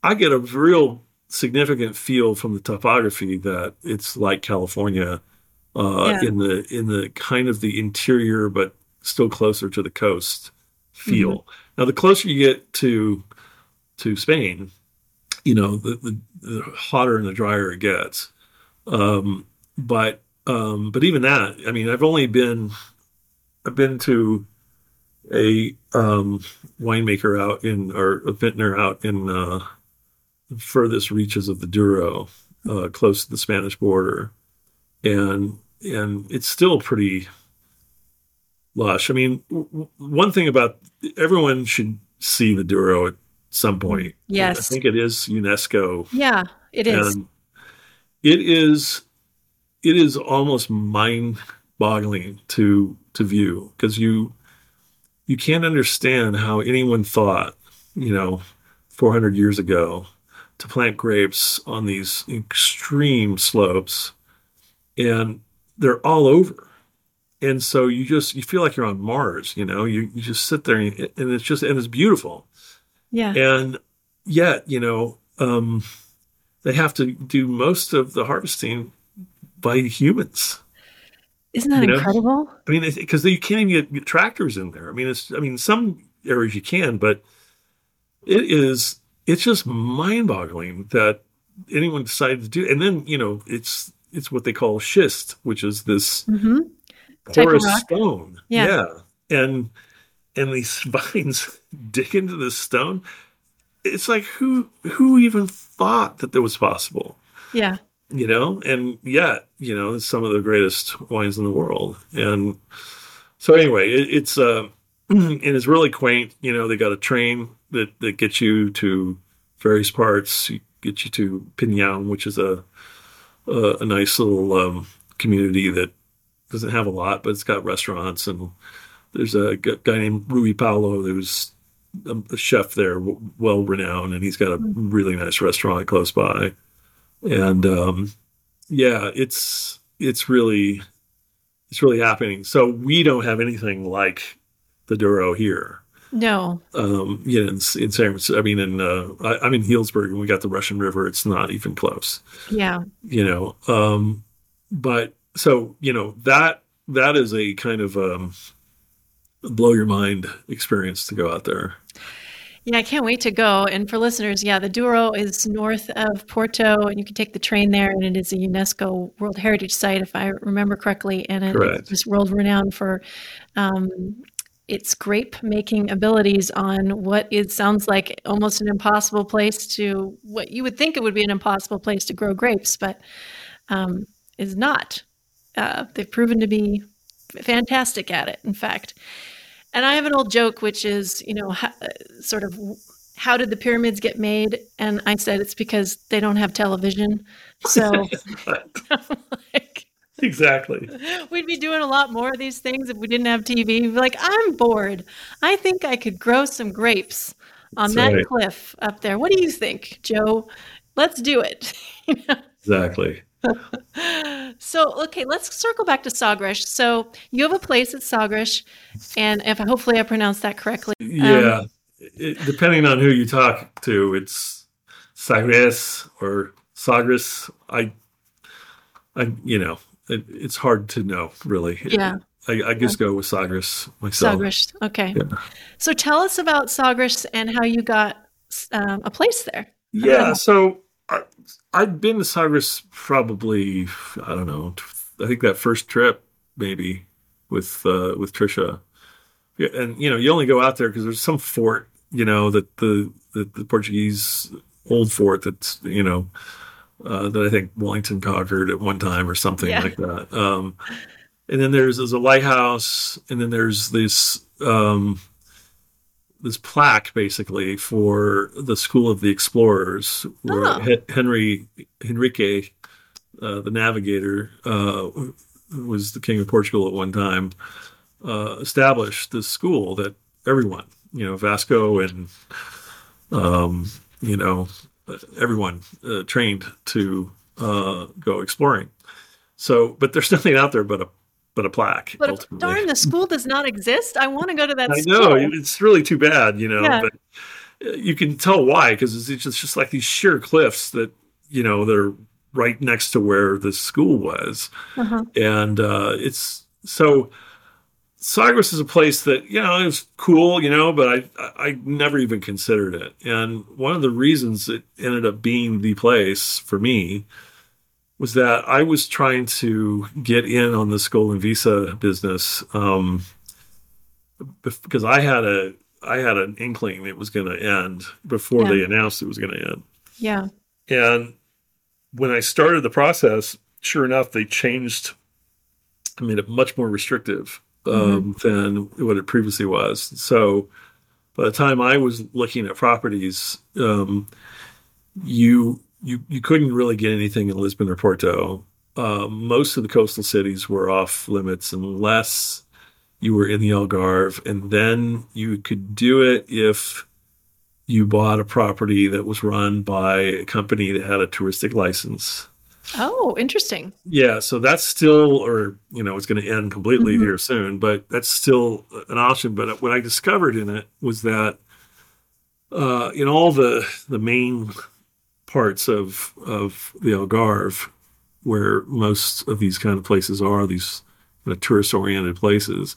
I get a real significant feel from the topography that it's like California uh, yeah. in the in the kind of the interior but still closer to the coast feel. Mm-hmm. Now, the closer you get to to Spain, you know, the, the, the hotter and the drier it gets. Um, but um, but even that, I mean, I've only been I've been to a um, winemaker out in or a vintner out in uh, furthest reaches of the Douro, uh, close to the Spanish border, and and it's still pretty lush. I mean, w- one thing about everyone should see the Douro at some point. Yes, I think it is UNESCO. Yeah, it is. It is. It is almost mind-boggling to to view because you you can't understand how anyone thought, you know, 400 years ago to plant grapes on these extreme slopes and they're all over. And so you just you feel like you're on mars you know? You, you just sit there and, and it's just and it's beautiful. Yeah. And yet you know um, they have to do most of the harvesting by humans. Isn't that you know? incredible? I mean because you can't even get, get tractors in there. I mean it's i mean some areas you can but it is it's just mind-boggling that anyone decided to do. And then you know, it's it's what they call schist, which is this mm-hmm. porous stone. Yeah. yeah, and and these [laughs] vines dig into this stone. It's like who who even thought that that was possible? Yeah, you know, and yet you know, it's some of the greatest wines in the world. And so anyway, it, it's uh, [clears throat] and it's really quaint. You know, they got a train that that gets you to various parts, get you to Pinhão, which is a a, a nice little um, community that doesn't have a lot, but it's got restaurants and there's a guy named Rui Paula who's a chef there, well renowned, and he's got a mm-hmm. really nice restaurant close by. And um, yeah, it's it's really it's really happening. So we don't have anything like the Douro here. No. Um, yeah, in, in San Francisco, I mean, in uh, I, am in Healdsburg, and we got the Russian River. It's not even close. Yeah. You know, um, but so you know that that is a kind of um, blow your mind experience to go out there. Yeah, I can't wait to go. And for listeners, yeah, the Douro is north of Porto, and you can take the train there, and it is a UNESCO World Heritage Site, if I remember correctly, and it, it is world renowned for um, its grape making abilities on what it sounds like almost an impossible place to what you would think it would be an impossible place to grow grapes, but um, is not. Uh, they've proven to be fantastic at it, in fact. And I have an old joke, which is, you know, ha- sort of how did the pyramids get made? And I said it's because they don't have television. So, [laughs] [laughs] like, exactly. [laughs] We'd be doing a lot more of these things if we didn't have TV. like, I'm bored. I think I could grow some grapes on That's that right. cliff up there. What do you think, Joe? Let's do it. [laughs] exactly. [laughs] so, okay, let's circle back to Sagres. So, you have a place at Sagres, and if hopefully I pronounced that correctly. Yeah, um, it, depending on who you talk to, it's Sagres or Sagres. I, I, you know, it, it's hard to know really. Yeah. I, I just go with Sagres myself. Sagres, okay. Yeah. So tell us about Sagres and how you got um, a place there. Yeah, so I, I'd been to Sagres probably I don't know. I think that first trip maybe with uh, with Trisha. Yeah, and you know you only go out there because there's some fort you know that the the, the Portuguese old fort that's you know uh, that I think Wellington conquered at one time or something yeah. like that. Um, and then there's there's a lighthouse, and then there's this um, this plaque basically for the School of the Explorers, where oh. Henry Henrique, uh, the navigator, uh, was the king of Portugal at one time, uh, established this school that everyone, you know, Vasco and um, you know everyone uh, trained to uh, go exploring. So, but there's [laughs] nothing out there but a but a plaque. But ultimately. darn, the school does not exist. I want to go to that. I school. know it's really too bad, you know. Yeah. But uh, you can tell why because it's just, just like these sheer cliffs that you know they're right next to where the school was, uh-huh. and uh, it's so. Sagres is a place that you know is cool, you know, but I I never even considered it. And one of the reasons it ended up being the place for me was that I was trying to get in on the Golden Visa business um, because I had a I had an inkling it was going to end before yeah. they announced it was going to end. Yeah. And when I started the process, sure enough, they changed, I made it much more restrictive um, mm-hmm. than what it previously was. So by the time I was looking at properties, um, you you you couldn't really get anything in Lisbon or Porto. Uh, most of the coastal cities were off limits unless you were in the Algarve, and then you could do it if you bought a property that was run by a company that had a touristic license. Oh, interesting. Yeah, so that's still, or you know, it's going to end completely mm-hmm. here soon, but that's still an option. But what I discovered in it was that uh, in all the the main parts of of the Algarve, where most of these kind of places are, these kind of tourist oriented places.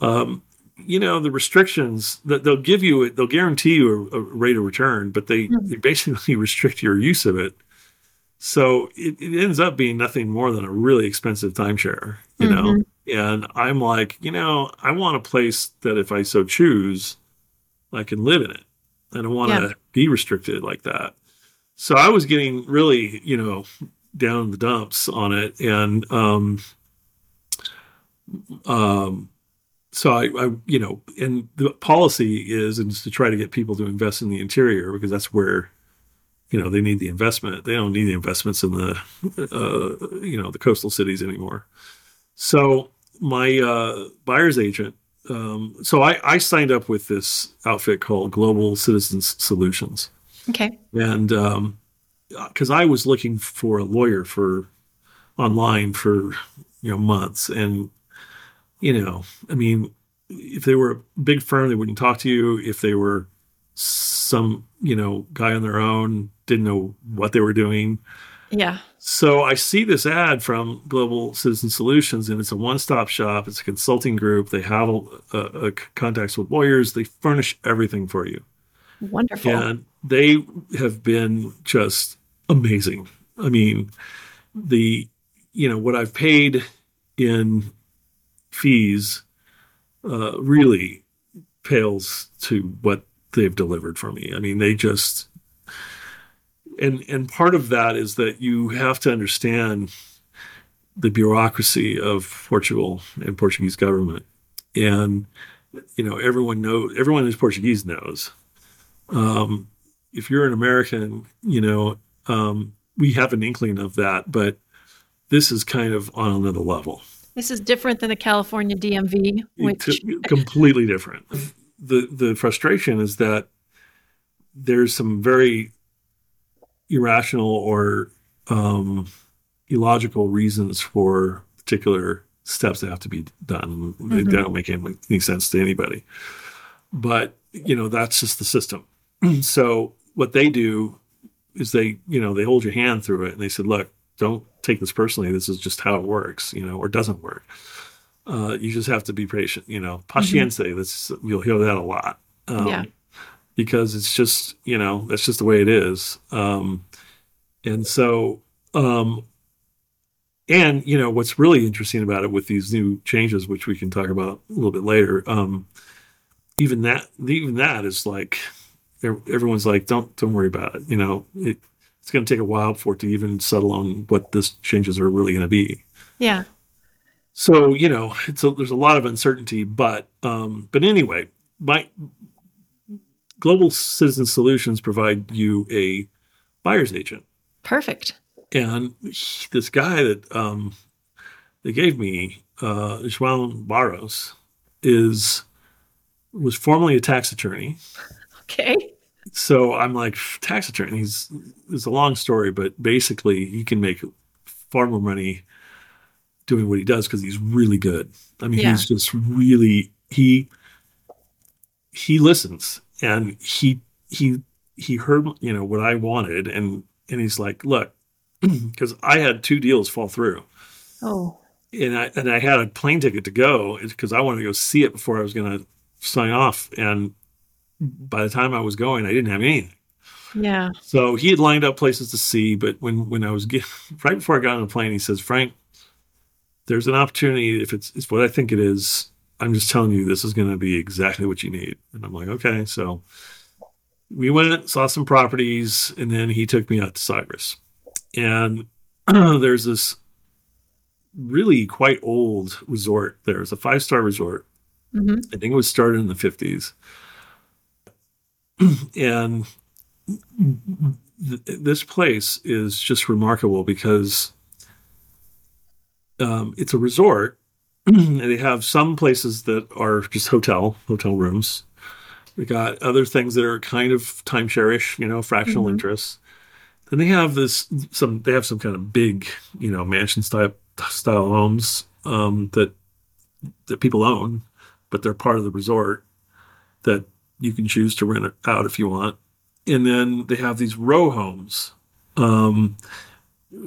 Um, you know the restrictions that they'll give you they'll guarantee you a, a rate of return but they, mm-hmm. they basically [laughs] restrict your use of it so it, it, ends up being nothing more than a really expensive timeshare you mm-hmm. know and i'm like you know i want a place that if i so choose i can live in it i don't want to yeah. be restricted like that so I was getting really, you know, down in the dumps on it, and um, um, so I, I, you know, and the policy is is to try to get people to invest in the interior because that's where, you know, they need the investment. They don't need the investments in the, uh, you know, the coastal cities anymore. So my uh, buyer's agent um, so I, I signed up with this outfit called Global Citizens Solutions. Okay. And um, because I was looking for a lawyer for online for you know months, and you know, I mean, if they were a big firm, they wouldn't talk to you. If they were some you know guy on their own, didn't know what they were doing. Yeah. So I see this ad from Global Citizen Solutions, and it's a one-stop shop. It's a consulting group. They have a, a, a contacts with lawyers. They furnish everything for you. Wonderful. And they have been just amazing. I mean, the you know what I've paid in fees uh, really pales to what they've delivered for me. I mean, they just and and part of that is that you have to understand the bureaucracy of Portugal and Portuguese government, and you know everyone knows everyone who's Portuguese knows. Um, if you're an American, you know um, we have an inkling of that, but this is kind of on another level. This is different than the California DMV, which completely different. The the frustration is that there's some very irrational or um, illogical reasons for particular steps that have to be done. Mm-hmm. They, don't make any, any sense to anybody. But you know that's just the system. [clears throat] so what they do is they you know they hold your hand through it and they said, look, don't take this personally. This is just how it works, you know, or doesn't work. Uh, you just have to be patient, you know. Pacienza, mm-hmm. that's you'll hear that a lot. Um, yeah because it's just you know that's just the way it is. Um, and so um, and you know what's really interesting about it with these new changes which we can talk about a little bit later um, even that even that is like everyone's like don't don't worry about it you know? It, it's going to take a while for it to even settle on what this changes are really going to be. Yeah. So you know it's a, there's a lot of uncertainty but um but anyway my Global Citizen Solutions provide you a buyer's agent. Perfect. And he, this guy that um, they gave me, uh, João Barros, is was formerly a tax attorney. Okay. So I'm like tax attorney. He's it's a long story, but basically he can make far more money doing what he does because he's really good. I mean, yeah. he's just really he he listens and he he he heard you know what I wanted, and and he's like, look, [clears throat] because I had two deals fall through. Oh. And I and I had a plane ticket to go because I wanted to go see it before I was going to sign off. And by the time I was going, I didn't have anything. Yeah. So he had lined up places to see, but when when I was get, [laughs] right before I got on the plane, he says, "Frank, there's an opportunity. If it's, it's what I think it is, I'm just telling you, this is going to be exactly what you need. And I'm like, okay. So we went, saw some properties, and then he took me out to Sagres. And [clears throat] there's this really quite old resort there. It's a five star resort. Mm-hmm. I think it was started in the 50s. [clears throat] and th- this place is just remarkable because um, it's a resort [clears throat] they have some places that are just hotel hotel rooms. We got other things that are kind of timeshare-ish, you know, fractional mm-hmm. interests. Then they have this some they have some kind of big, you know, mansion style style homes um, that that people own, but they're part of the resort that you can choose to rent out if you want. And then they have these row homes. Um,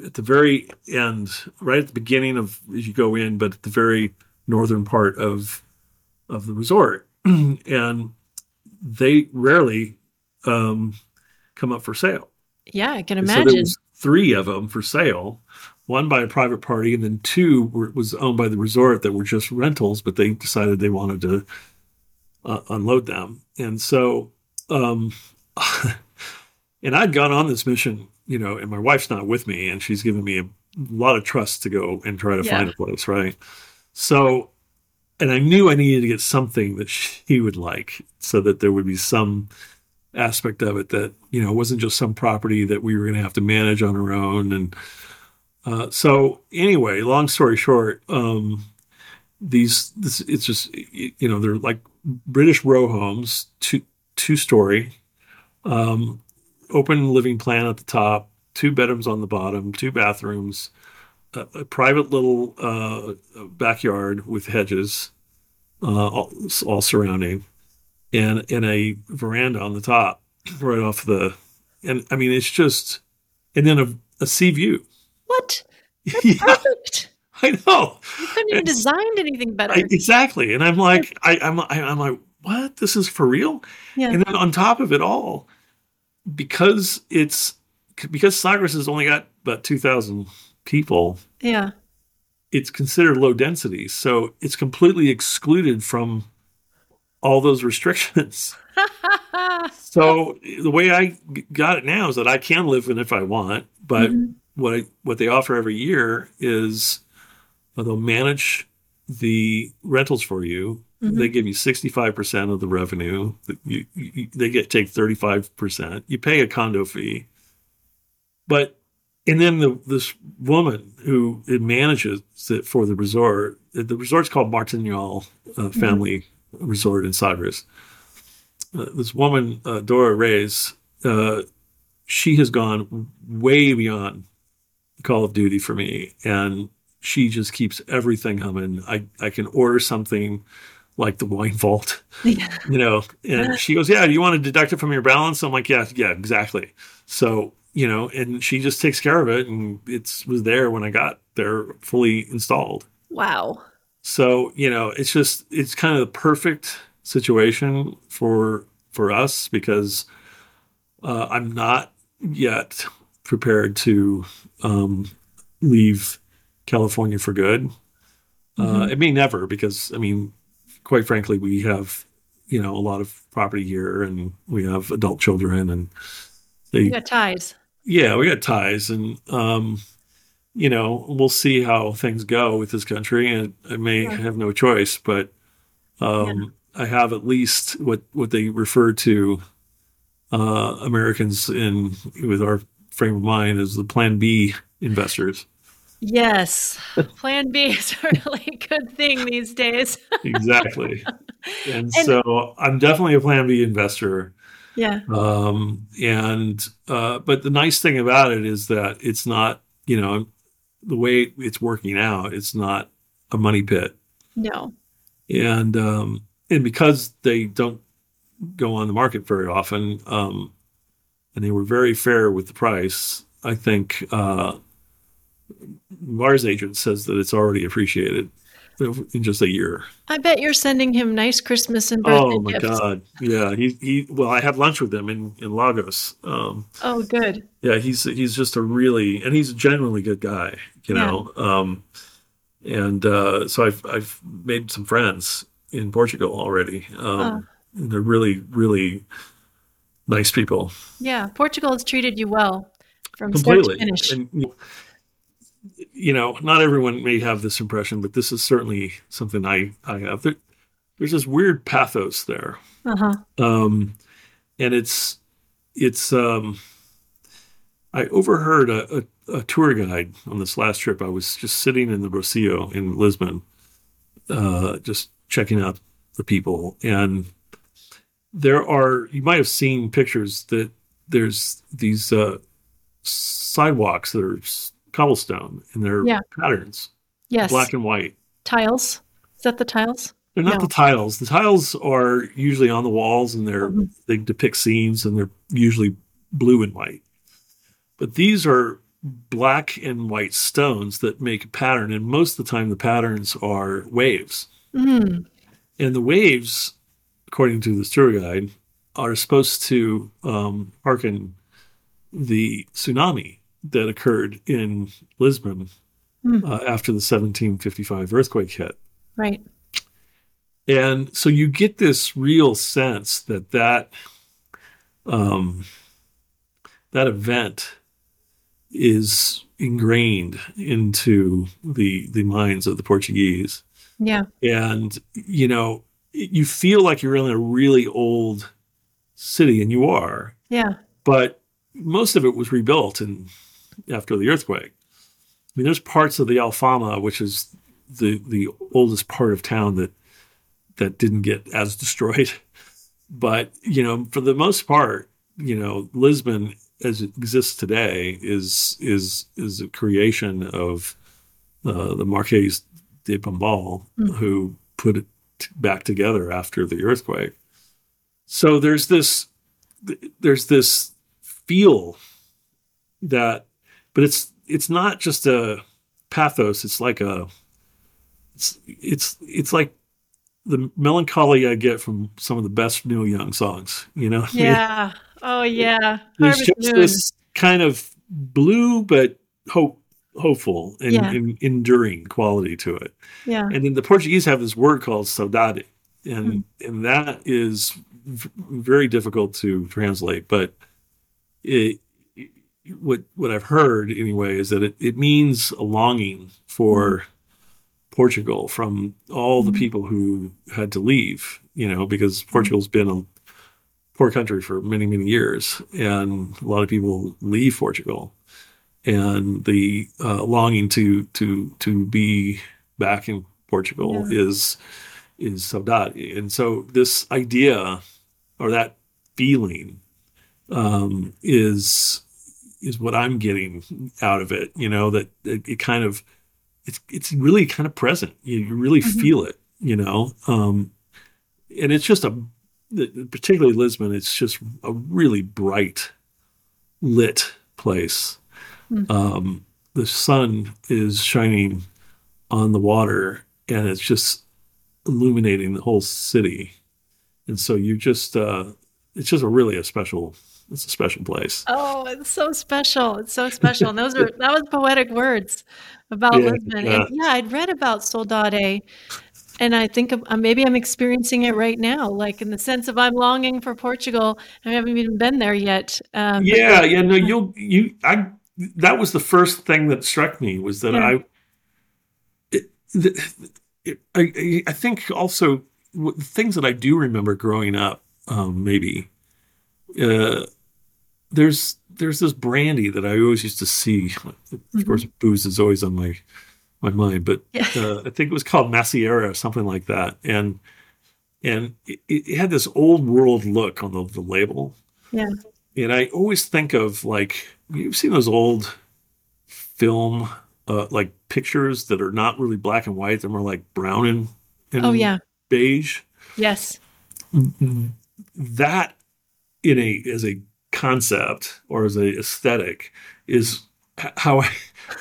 at the very end, right at the beginning of as you go in, but at the very northern part of of the resort, [clears throat] and they rarely um, come up for sale. Yeah, I can imagine. So three of them for sale, one by a private party, and then two were, was owned by the resort that were just rentals, but they decided they wanted to uh, unload them, and so. Um, [laughs] and I'd gone on this mission you know, and my wife's not with me, and she's given me a lot of trust to go and try to yeah. find a place, right? So, and I knew I needed to get something that she would like, so that there would be some aspect of it that you know wasn't just some property that we were going to have to manage on our own. And uh, so, anyway, long story short, um, these this it's just you know they're like British row homes, two two story, um, open living plan at the top, two bedrooms on the bottom, two bathrooms, a, a private little uh, backyard with hedges, uh, all, all surrounding, and and a veranda on the top, right off the, and I mean it's just, and then a, a sea view. What? [laughs] That's yeah, perfect. [laughs] I know. You couldn't even designed anything better. I, exactly. And I'm like, I, I'm, I, I'm like, what? This is for real? yeah. And then on top of it all, because it's because Sagres has only got about two thousand people, yeah. it's considered low density, so it's completely excluded from all those restrictions. [laughs] So the way I got it now is that I can live in if I want, but Mhm. what I, what they offer every year is they'll manage the rentals for you. Mhm. They give you sixty five percent of the revenue. You, you, they get take thirty five percent. You pay a condo fee, but and then the, this woman who manages it for the resort. The resort's called Martinhal uh, Family Resort in Sagres. Uh, this woman, uh, Dora Reyes, uh, she has gone way beyond Call of Duty for me, and she just keeps everything humming. I I can order something like the wine vault, [laughs] Yeah. you know, and she goes, "Yeah, do you want to deduct it from your balance?" I'm like, "Yeah, yeah, exactly." So you know, and she just takes care of it, and it's was there when I got there, fully installed. Wow. So you know, it's just it's kind of the perfect situation for for us because uh, I'm not yet prepared to um, leave California for good. Uh, Mhm. it may never because I mean, quite frankly, we have you know a lot of property here and we have adult children and they You got ties. yeah, we got ties, and um, you know, we'll see how things go with this country, and I may Yeah. have no choice, but um, I have at least what what they refer to uh, Americans in with our frame of mind as the Plan B investors. Yes. [laughs] Plan B is a really good thing these days. exactly, [laughs] and, And- so I'm definitely a Plan B investor. Yeah. Um, and uh, but the nice thing about it is that it's not, you know, the way it's working out, it's not a money pit, No. and um, and because they don't go on the market very often, um, and they were very fair with the price. I think uh, Mars agent says that it's already appreciated in just a year. I bet you're sending him nice Christmas and birthday Oh my gifts. God! Yeah, he he. Well, I had lunch with him in in Lagos. Um, Oh, good. yeah he's he's just a really and he's a genuinely good guy you Yeah. know um and uh so i've i've made some friends in portugal already um Oh. and they're really really nice people Yeah. Portugal has treated you well from completely start to finish. and you know not everyone may have this impression but this is certainly something i i have there, there's this weird pathos there Uh huh. um, and it's it's um, I overheard a, a, a tour guide on this last trip. I was just sitting in the Rossio in Lisbon, uh, just checking out the people, and there are you might have seen pictures that there's these uh, sidewalks that are cobblestone and they're Yeah. patterns, Yes. black and white. tiles. Is that the tiles? They're not No. the tiles. The tiles are usually on the walls and they're Mhm. they depict scenes and they're usually blue and white. But these are black and white stones that make a pattern, and most of the time the patterns are waves. Mm. And the waves, according to this tour guide, are supposed to um, hearken the tsunami that occurred in Lisbon Hmm. uh, after the 1755 earthquake hit. Right. And so you get this real sense that that um, that event is ingrained into the the minds of the Portuguese, Yeah. and you know you feel like you're in a really old city, and you are, Yeah. but most of it was rebuilt and after the earthquake. I mean, there's parts of the Alfama, which is the the oldest part of town that that didn't get as destroyed. [laughs] But you know, for the most part, you know, Lisbon as it exists today is is is a creation of uh, the Marquês de Pombal, mm. who put it back together after the earthquake. So there's this there's this feel that, but it's it's not just a pathos. It's like a it's it's it's like the melancholy I get from some of the best Neil Young songs. You know? [laughs] Yeah. oh yeah. There's just Moon. this kind of blue but hope hopeful and, yeah. and, enduring quality to it. Yeah. And then the Portuguese have this word called saudade, and mm. and that is v- very difficult to translate, but it, what what I've heard anyway is that it, it means a longing for mm. Portugal from all the mm. people who had to leave, you know, because mm. Portugal's been a poor country for many many years, and a lot of people leave Portugal and the uh, longing to to to be back in Portugal yeah. is is saudade. And so this idea or that feeling um, is is what I'm getting out of it. You know that it, it kind of it's it's really kind of present. You, you really mm-hmm. feel it. You know, um, and it's just a particularly Lisbon. It's just a really bright lit place Mm-hmm. Um, the sun is shining on the water and it's just illuminating the whole city. And so you just, uh, it's just a really a special, it's a special place. Oh, it's so special. It's so special. And those are, [laughs] that was poetic words about yeah, Lisbon. Yeah. And yeah, I'd read about Saudade and I think of, uh, maybe I'm experiencing it right now, like in the sense of I'm longing for Portugal. I haven't even been there yet. Um, yeah, yeah, no, [laughs] you'll you. I that was the first thing that struck me was that yeah. I, it, it, I, I think also the things that I do remember growing up, um, maybe, uh, there's there's this brandy that I always used to see. Of mm-hmm. course, booze is always on my my mind, but yeah. uh, I think it was called Macieira or something like that, and and it, it had this old world look on the, the label. Yeah, and I always think of like you've seen those old film uh, like pictures that are not really black and white; they're more like brown and, and oh yeah beige. Yes, that in a as a concept or as a aesthetic is how I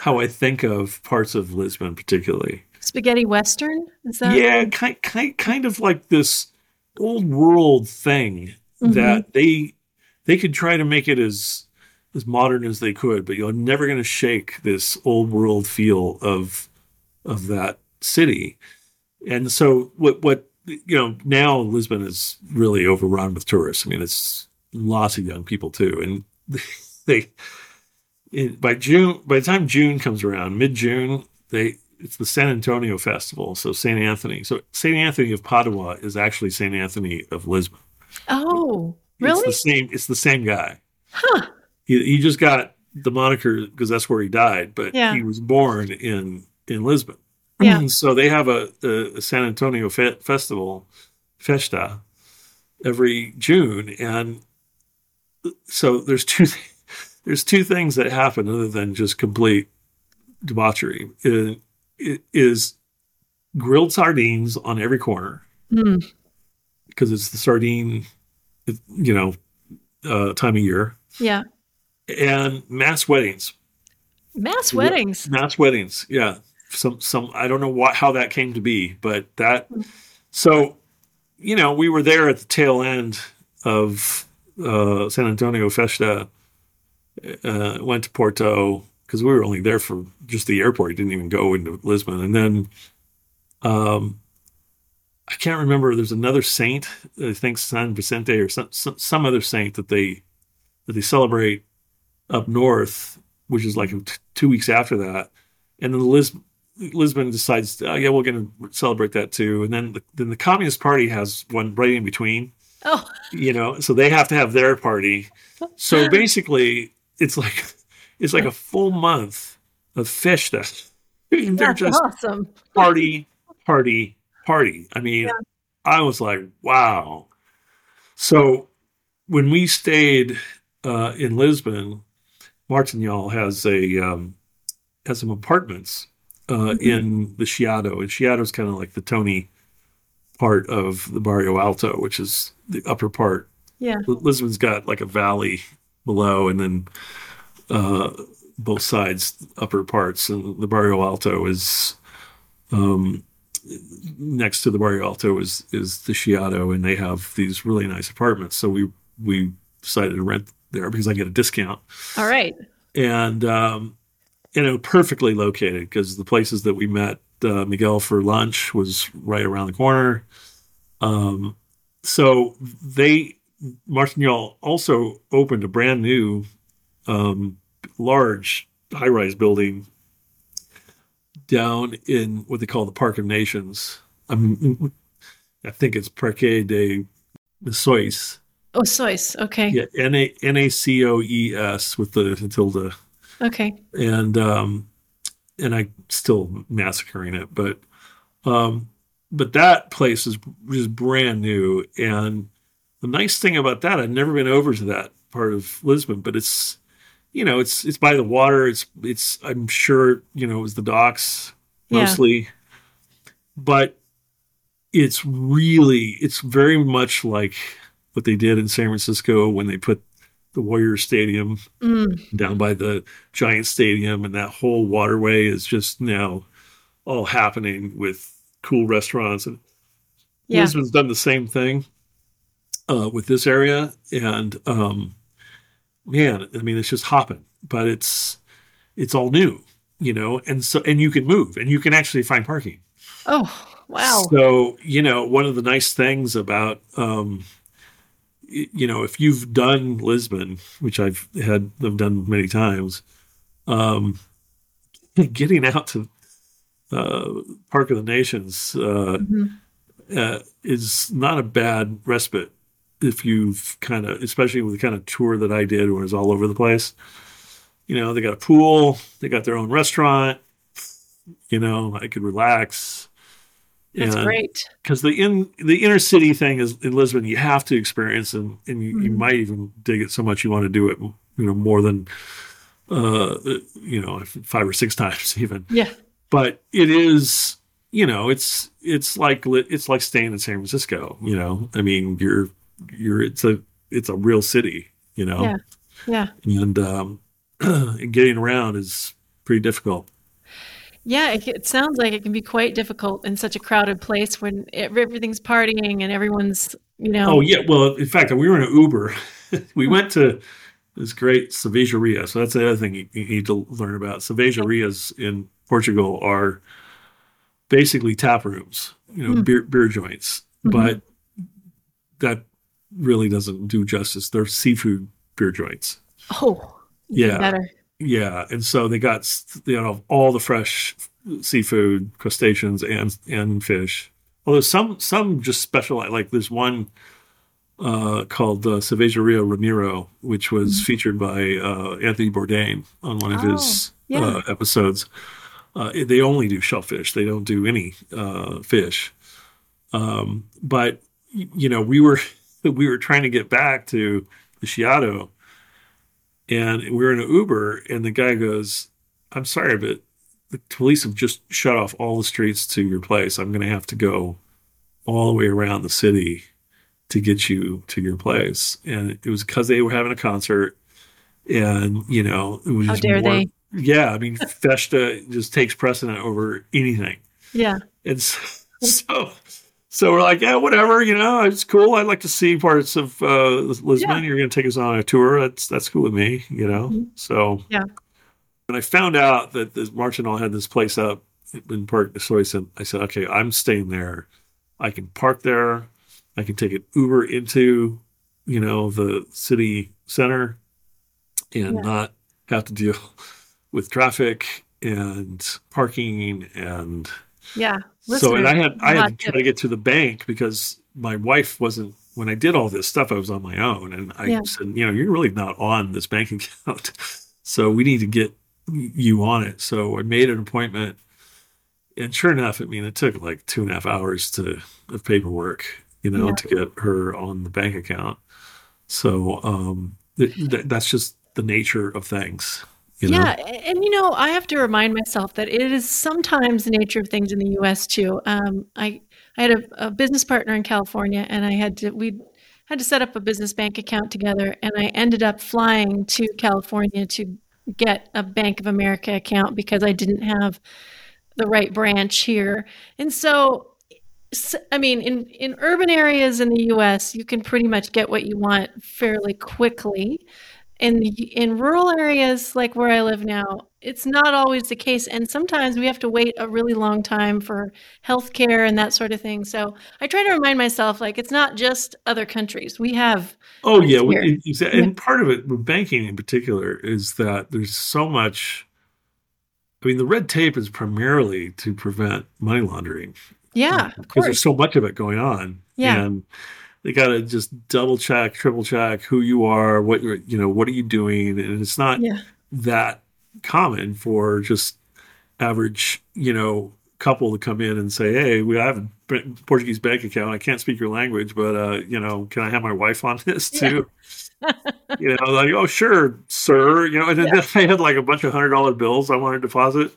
how I think of parts of Lisbon, particularly spaghetti western. Is that yeah, kind kind kind of like this old world thing mm-hmm. that they they could try to make it as as modern as they could, but you're never going to shake this old world feel of of that city. And so what what you know now Lisbon is really overrun with tourists. I mean, it's lots of young people too, and [laughs] they it, by June by the time June comes around, mid June, they it's the San Antonio Festival, so Saint Anthony. So Saint Anthony of Padua is actually Saint Anthony of Lisbon. Oh, Really? It's the same. It's the same guy. Huh. He, he just got the moniker because that's where he died, but yeah. he was born in in Lisbon. [clears throat] Yeah. so they have a, a San Antonio fe- festival, Festa, every June, and so there's two [laughs] there's two things that happen other than just complete debauchery. It, it is grilled sardines on every corner because mm. it's the sardine you know, uh, time of year. Yeah. And mass weddings. Mass weddings. Mass weddings. Yeah. Some some I don't know what how that came to be, but that so you know, we were there at the tail end of uh, San Antonio Festa. Uh, went to Porto because we were only there for just the airport. Didn't even go into Lisbon, and then um, I can't remember. There's another saint, I think San Vicente or some, some other saint that they that they celebrate up north, which is like two weeks after that. And then Lis- Lisbon decides, oh, yeah, we're going to celebrate that too. And then the, then the Communist Party has one right in between. Oh, you know, so they have to have their party. So basically, it's like it's like a full month of festa [laughs] They're That's just awesome. party, party, party. I mean, Yeah. I was like, wow. So when we stayed uh, in Lisbon, Martinhal has a um, has some apartments uh, Mhm. in the Chiado, and Chiado is kind of like the Tony part of the Barrio Alto, which is the upper part. Yeah. Lisbon's got like a valley below, and then uh, both sides, upper parts, and the Barrio Alto is um, next to the Barrio Alto is is the Chiado, and they have these really nice apartments. So we we decided to rent there because I get a discount, All right. and um, you know, perfectly located because the places that we met uh, Miguel for lunch was right around the corner. Um, so they Martinhal also opened a brand new um, large high-rise building down in what they call the Park of Nations. I'm, I think it's Parque de Nações. Oh, Sois. Okay. Yeah, N A N A C O E S with the tilde, Okay. and um, and I still massacring it, but um, but that place is just brand new, and the nice thing about that, I've never been over to that part of Lisbon, but it's you know it's it's by the water. It's it's I'm sure you know it was the docks Yeah. mostly, but it's really it's very much like what they did in San Francisco when they put the Warriors Stadium Mm. down by the Giant Stadium, and that whole waterway is just now all happening with cool restaurants. And Yeah. Lisbon's done the same thing uh, with this area, and um, man, I mean, it's just hopping, but it's it's all new, you know, and so and you can move, and you can actually find parking. Oh, wow. So, you know, one of the nice things about, um, you know, if you've done Lisbon, which I've had, I've done many times, um, [laughs] getting out to Park of the Nations uh, Mhm. uh, is not a bad respite if you've kind of, especially with the kind of tour that I did where it was all over the place. You know, they got a pool, they got their own restaurant. You know, I could relax. That's And- great. because the in the inner city thing is in Lisbon you have to experience and, and you, you Mhm. might even dig it so much you want to do it you know more than uh you know five or six [laughs] times even Yeah. But it is you know it's it's like it's like staying in San Francisco you know I mean you're you're it's a it's a real city you know Yeah. Yeah. and um [clears throat] and getting around is pretty difficult Yeah, it, it sounds like it can be quite difficult in such a crowded place when it, everything's partying and everyone's, you know. Oh yeah, well, in fact, we were in an Uber. [laughs] we went to this great cervejaria. So that's the other thing you, you need to learn about. Cervejarias in Portugal are basically tap rooms, you know, Hmm. beer beer joints. Mhm. But that really doesn't do justice. They're seafood beer joints. Oh, Yeah. better. Yeah, and so they got you know all the fresh seafood, crustaceans, and and fish. Although some some just specialize. Like there's one uh, called uh, Cervejaria Ramiro, which was Mhm. featured by uh, Anthony Bourdain on one of Oh, his yeah. uh, episodes. Uh, they only do shellfish; they don't do any uh, fish. Um, but you know, we were [laughs] we were trying to get back to the Chiado, and we were in an Uber, and the guy goes, "I'm sorry, but the police have just shut off all the streets to your place. I'm going to have to go all the way around the city to get you to your place." And it was because they were having a concert, and you know, it was How just dare more- they? Yeah, I mean, Festa just takes precedent over anything. Yeah. And so, so, so we're like, yeah, whatever, you know, it's cool. I'd like to see parts of uh, Lisbon. Yeah. You're going to take us on a tour. That's that's cool with me, you know. Mhm. So Yeah. When I found out that the Martinhal had this place up in Park de Soissons, I said, okay, I'm staying there. I can park there. I can take an Uber into, you know, the city center, and Yeah. not have to deal with traffic and parking and Yeah. so and I had I had to try to get to the bank because my wife wasn't when I did all this stuff I was on my own and I Yeah. said you know you're really not on this bank [laughs] account so we need to get you on it so I made an appointment and sure enough, I mean, it took like two and a half hours to of paperwork, you know, Yeah. to get her on the bank account. So um, th- th- that's just the nature of things. You know? Yeah, and you know, I have to remind myself that it is sometimes the nature of things in the U.S. too. Um, I I had a, a business partner in California, and I had to we had to set up a business bank account together, and I ended up flying to California to get a Bank of America account because I didn't have the right branch here, and so. I mean, in, in urban areas in the U.S., you can pretty much get what you want fairly quickly in in rural areas like where I live now, it's not always the case, and sometimes we have to wait a really long time for healthcare and that sort of thing. So I try to remind myself, like it's not just other countries. We have Oh yeah, we, here. exa- and part of it with banking in particular is that there's so much. I mean, the red tape is primarily to prevent money laundering yeah, um, of because there's so much of it going on. Yeah. and they got to just double check, triple check who you are, what you're, you know, what are you doing, and it's not yeah, that common for just average, you know, couple to come in and say, "Hey, we have a Portuguese bank account. I can't speak your language, but uh, you know, can I have my wife on this Yeah. too?" [laughs] you know, like, "Oh, sure, sir." You know, and then Yeah. [laughs] I had like a bunch of hundred dollar bills I wanted to deposit,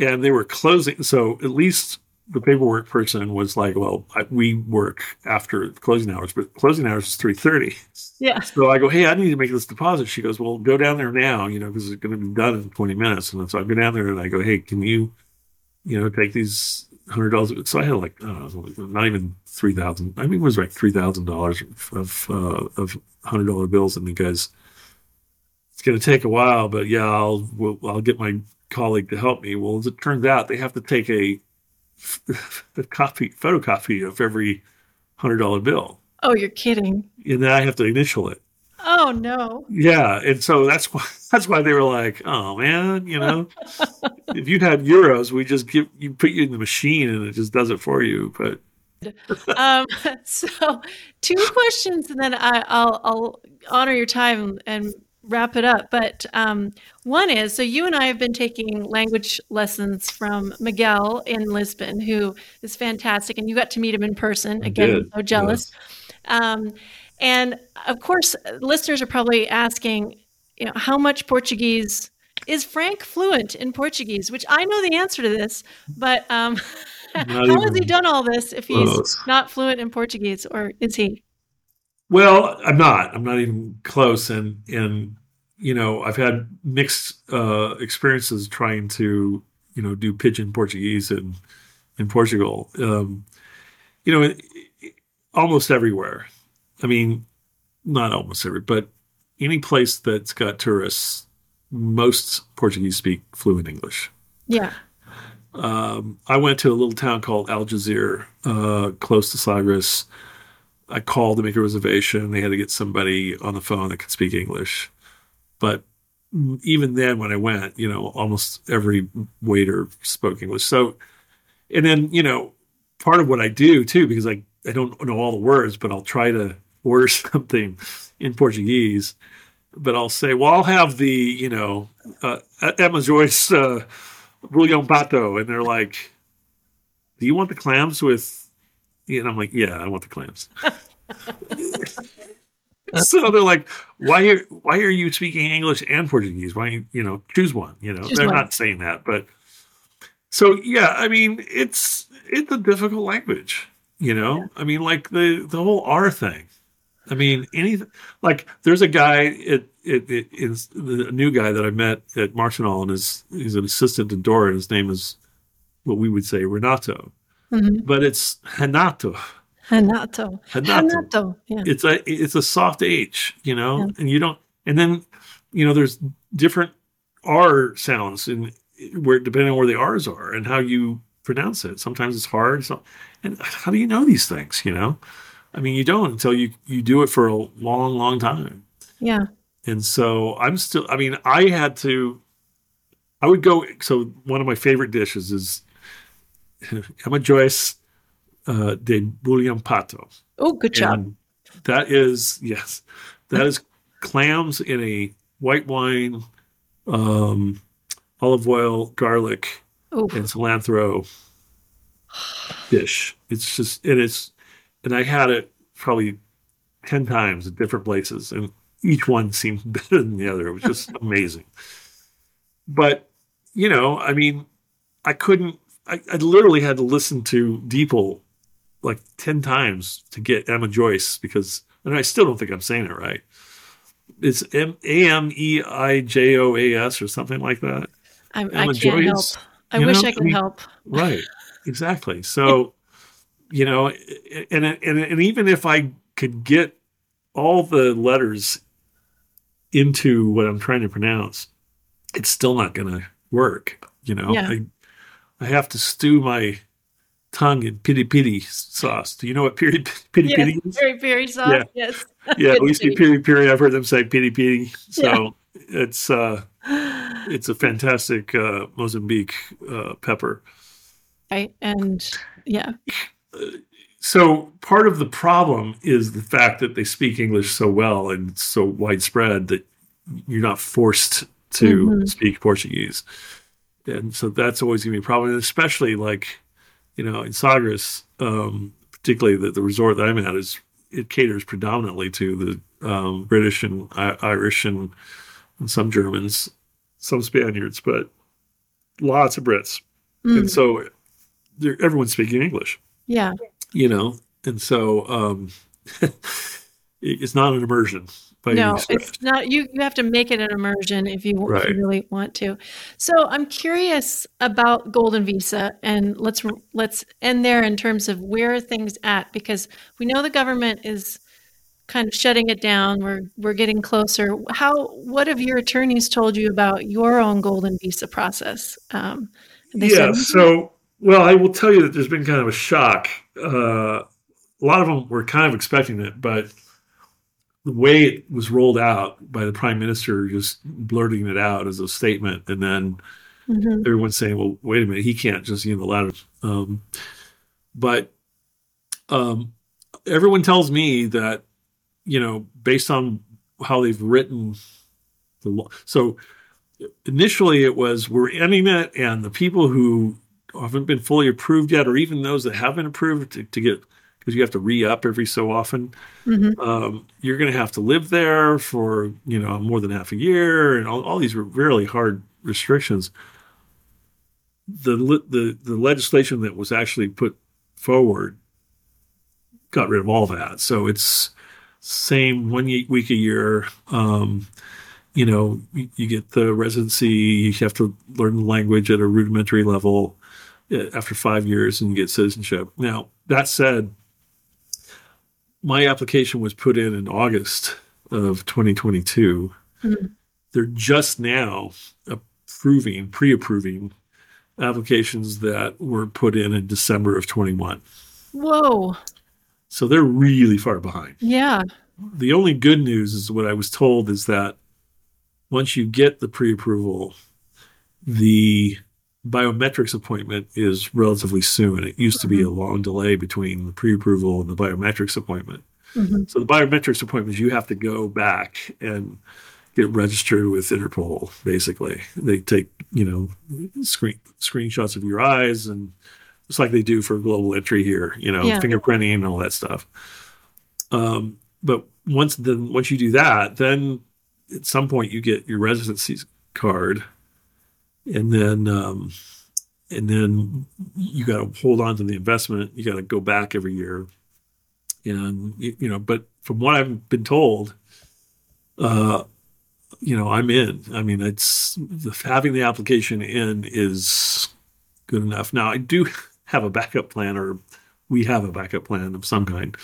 and they were closing. So at least the paperwork person was like, "Well, I, we work after closing hours, but closing hours is three thirty. yeah, So I go, hey, I need to make this deposit. She goes, well, go down there now, you know, because it's going to be done in 20 minutes. And so I go down there and I go, hey, can you, you know, take these hundred dollars? So I had like, I don't know, not even 3000 I mean, it was like $3,000 of, uh, of hundred dollar bills. And the guys, it's going to take a while, but yeah, I'll, we'll, I'll get my colleague to help me. Well, as it turns out, they have to take a, [laughs] a copy, photocopy of every hundred dollar bill. Oh, you're kidding. And then I have to initial it. Oh no. Yeah, and so that's why [laughs] that's why they were like, "Oh man, you know, [laughs] if you had euros, we just give you put you in the machine and it just does it for you." But Um, so two questions, and then I, I'll I'll honor your time and wrap it up. But um, one is, so you and I have been taking language lessons from Miguel in Lisbon, who is fantastic, and you got to meet him in person. I Again, did, so jealous. Um, and of course, listeners are probably asking, you know, how much Portuguese is Frank fluent in Portuguese? Which I know the answer to this, but um, [laughs] how has he done all this if he's not fluent in Portuguese, or is he? well, I'm not. I'm not even close. And and you know, I've had mixed uh, experiences trying to you know do pigeon Portuguese in in Portugal. Um, you know, it, it- almost everywhere. I mean, not almost every, but any place that's got tourists, most Portuguese speak fluent English. Yeah. Um, I went to a little town called Algeciras, uh, close to Cyprus. I called to make a reservation. They had to get somebody on the phone that could speak English. But even then, when I went, you know, almost every waiter spoke English. So, and then, you know, part of what I do too, because I, I don't know all the words, but I'll try to order [laughs] something in Portuguese. But I'll say, well, I'll have the, you know, uh, Emma Joyce uh, Bulhão Pato. And they're like, do you want the clams with, and I'm like, yeah, I want the clams. [laughs] [laughs] so they're like, why are why are you speaking English and Portuguese? Why you know choose one? You know Choose they're one. not saying that, but so yeah, I mean it's it's a difficult language. You know, I mean like the the whole R thing. I mean anything like there's a guy it it, it is the new guy that I met at Martinhal and is he's an assistant to Dora. And his name is what we would say Renato, Mhm. but it's Hanato. Hanato. Hanato Hanato. Yeah. it's a it's a soft H, you know, Yeah. and you don't, and then you know there's different R sounds in where depending on where the R's are and how you pronounce it. Sometimes it's hard. So, and how do you know these things? You know, I mean, you don't until you you do it for a long, long time. Yeah. And so I'm still. I mean, I had to. I would go. So one of my favorite dishes is [laughs] Emma Joyce uh, de Bulhão Pato. Oh, good job. And that is yes, that is clams in a white wine, um, olive oil, garlic, Oof. and cilantro dish. It's just and it's and I had it probably ten times at different places, and each one seemed [laughs] better than the other. It was just [laughs] amazing. But you know, I mean, I couldn't. I, I literally had to listen to DeepL like ten times to get Emma Joyce because, and I still don't think I'm saying it right. It's M A M E I J O A S or something like that. I, I Emma can't help. I wish know, I could I mean, help. right exactly so [laughs] you know and, and and even if i could get all the letters into what i'm trying to pronounce it's still not going to work you know Yeah. i i have to stew my tongue in piri piri sauce do you know what piri [laughs] piri Yes, piri is very, very soft. Yeah. Yes. [laughs] yeah we too. piri piri i've heard them say piri piri so it's uh it's a fantastic uh mozambique uh pepper Right. And yeah. so part of the problem is the fact that they speak English so well and so widespread that you're not forced to Mhm. speak Portuguese. And so that's always going to be a problem, and especially like, you know, in Sagres, um, particularly the, the resort that I'm at is it caters predominantly to the um, British and I- Irish and, and some Germans, some Spaniards, but lots of Brits. Mm, And so they're, everyone's speaking English yeah. you know and so um [laughs] it- it's not an immersion No, it's not. You you have to make it an immersion if you, if you really want to. So I'm curious about Golden Visa, and let's let's end there in terms of where are things at because we know the government is kind of shutting it down. We're we're getting closer. How what have your attorneys told you about your own Golden Visa process? Um, said yeah anything? so well i will tell you that there's been kind of a shock uh a lot of them were kind of expecting it but the way it was rolled out by the prime minister just blurting it out as a statement and then Mhm. everyone's saying, "Well, wait a minute, he can't just unilaterally." Um, but um, everyone tells me that you know, based on how they've written the law. So initially, it was we're ending it, and the people who haven't been fully approved yet, or even those that have been approved to, to get because you have to re up every so often Mhm. um, you're going to have to live there for you know more than half a year, and all, all these were really hard restrictions. The the the legislation that was actually put forward got rid of all that, so it's same one week a year. Um, you know, you, get the residency. You have to learn the language at a rudimentary level uh, after five years, and you get citizenship. Now that said, my application was put in in August of 2022. Mhm. They're just now approving, pre-approving applications that were put in in December of 21. Whoa. So they're really far behind. Yeah. The only good news is what I was told is that once you get the pre-approval, the biometrics appointment is relatively soon. It used to be a long delay between the pre-approval and the biometrics appointment. Mhm. So the biometrics appointments, you have to go back and get registered with Interpol. Basically, they take you know screen screenshots of your eyes, and it's like they do for global entry here. You know, Yeah. fingerprinting and all that stuff. Um, but once then once you do that, then at some point you get your residency card, and then um, and then you got to hold on to the investment. You got to go back every year. And you know but from what i've been told uh you know i'm in. I mean it's the, having the application in is good enough. Now i do [laughs] have a backup plan or we have a backup plan of some kind.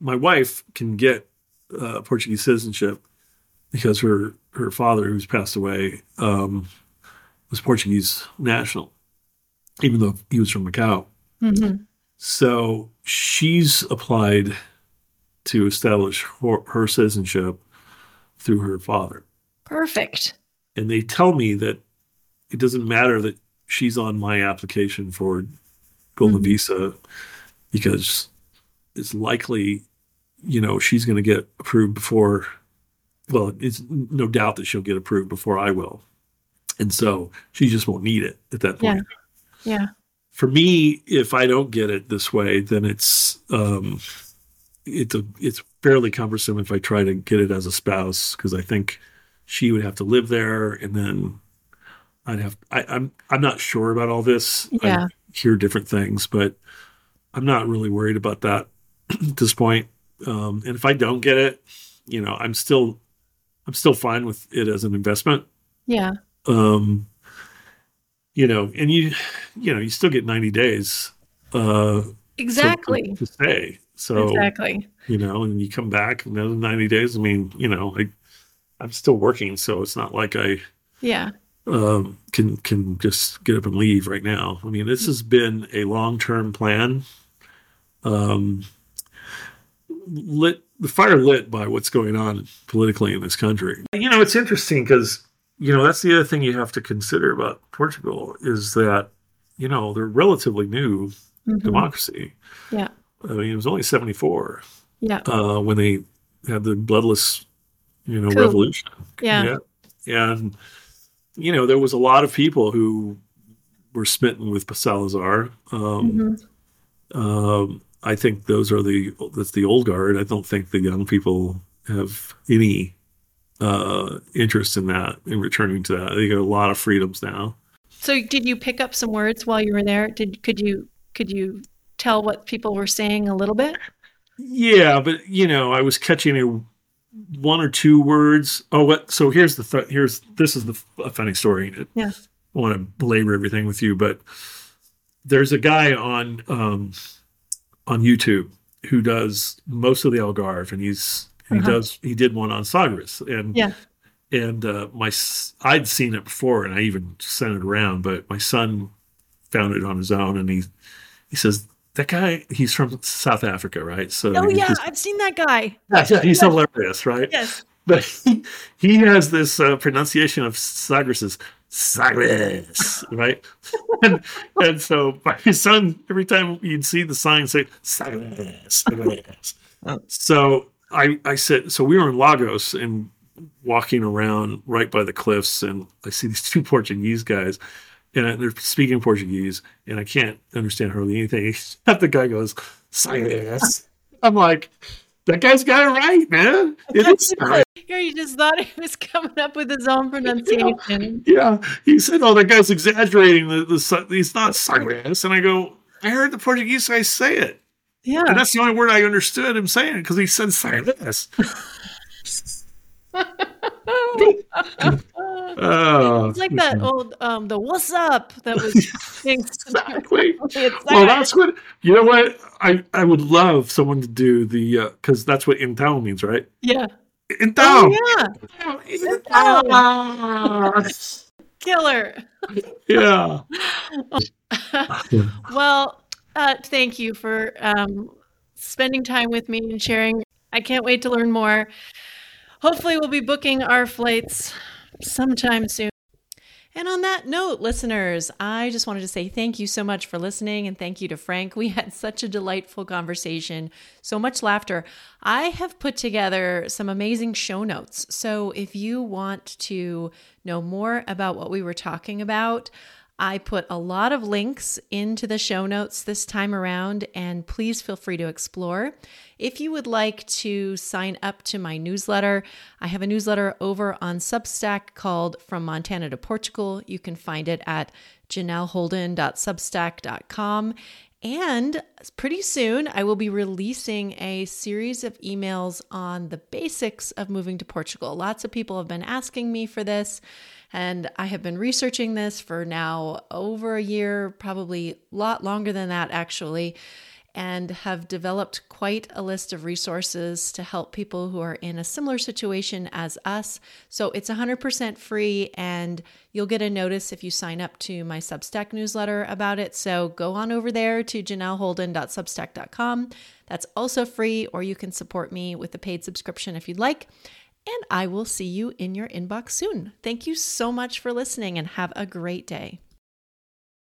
My wife can get uh, portuguese citizenship because her her father who's passed away um was portuguese national even though he was from macau Mhm. so she's applied to establish her, her citizenship through her father. Perfect. And they tell me that it doesn't matter that she's on my application for Golden Mhm. Visa because it's likely, you know, she's going to get approved before, well, it's no doubt that she'll get approved before I will. And so she just won't need it at that point. Yeah. Yeah. For me, if I don't get it this way, then it's um, it's a it's fairly cumbersome if I try to get it as a spouse because I think she would have to live there, and then I'd have I, I'm I'm not sure about all this. Yeah. I hear different things, but I'm not really worried about that [clears throat] at this point. Um, and if I don't get it, you know, I'm still I'm still fine with it as an investment. Yeah. Um, you know, and you you know, you still get 90 days uh Exactly. to stay. So exactly. you know, and you come back another 90 days. I mean, you know, I I'm still working, so it's not like I Yeah. um, can can just get up and leave right now. I mean, this has been a long term plan. Um, lit the fire lit by what's going on politically in this country. You know, it's interesting because you know that's the other thing you have to consider about Portugal is that you know they're relatively new Mhm. democracy. Yeah. I mean, it was only seventy four Yeah. uh, when they had the bloodless, you know, Coup. revolution. Yeah. yeah, and you know, there was a lot of people who were smitten with Salazar. Um, Mhm. um, I think those are the that's the old guard. I don't think the young people have any uh, interest in that in returning to that. They get a lot of freedoms now. So did you pick up some words while you were there? Did could you could you tell what people were saying a little bit? Yeah, but you know, I was catching a one or two words. Oh, what? So here's the th- here's this is the a funny story. I Yeah. want to belabor everything with you, but there's a guy on um, on YouTube who does most of the Algarve, and he's he Uh-huh. does he did one on Sagres, and Yeah. and uh, my I'd seen it before, and I even sent it around, but my son found it on his own, and he he says. That guy, he's from South Africa, right? So Oh yeah, just- I've seen that guy. yeah, he's hilarious, right? Yes. But he, he has this uh, pronunciation of Sagres as Sagres, right? [laughs] and, and so my son, every time you'd see the sign say Sagres, Sagres. So I, I said, so we were in Lagos and walking around right by the cliffs, and I see these [laughs] two Portuguese guys, and they're speaking Portuguese, and I can't understand hardly anything. [laughs] Except the guy goes Sagres. [laughs] I'm like, that guy's got it right, man. It is Sagres. Here you just thought he was coming up with his own pronunciation. Yeah, he said, "Oh, that guy's exaggerating. The, the he's not Sagres." And I go, "I heard the Portuguese guy say it, Yeah. and that's the only word I understood him saying because he said Sagres." [laughs] [laughs] Oh, It's like that old um the what's up that was [laughs] being exactly. Well, that's what you know. What I I would love someone to do the because that's what in town means, right? yeah. In town. Oh yeah. In town. Killer. yeah. Well, uh, thank you for um, spending time with me and sharing. I can't wait to learn more. Hopefully, we'll be booking our flights sometime soon. And on that note, listeners, I just wanted to say thank you so much for listening and thank you to Frank. We had such a delightful conversation, so much laughter. I have put together some amazing show notes. So if you want to know more about what we were talking about, I put a lot of links into the show notes this time around, and please feel free to explore. If you would like to sign up to my newsletter, I have a newsletter over on Substack called From Montana to Portugal. You can find it at janelleholden.substack.com. And pretty soon, I will be releasing a series of emails on the basics of moving to Portugal. Lots of people have been asking me for this, and I have been researching this for now over a year, probably a lot longer than that, actually, and have developed quite a list of resources to help people who are in a similar situation as us. So it's 100% free, and you'll get a notice if you sign up to my Substack newsletter about it. So go on over there to janelleholden.substack.com. That's also free, or you can support me with a paid subscription if you'd like. And I will see you in your inbox soon. Thank you so much for listening and have a great day.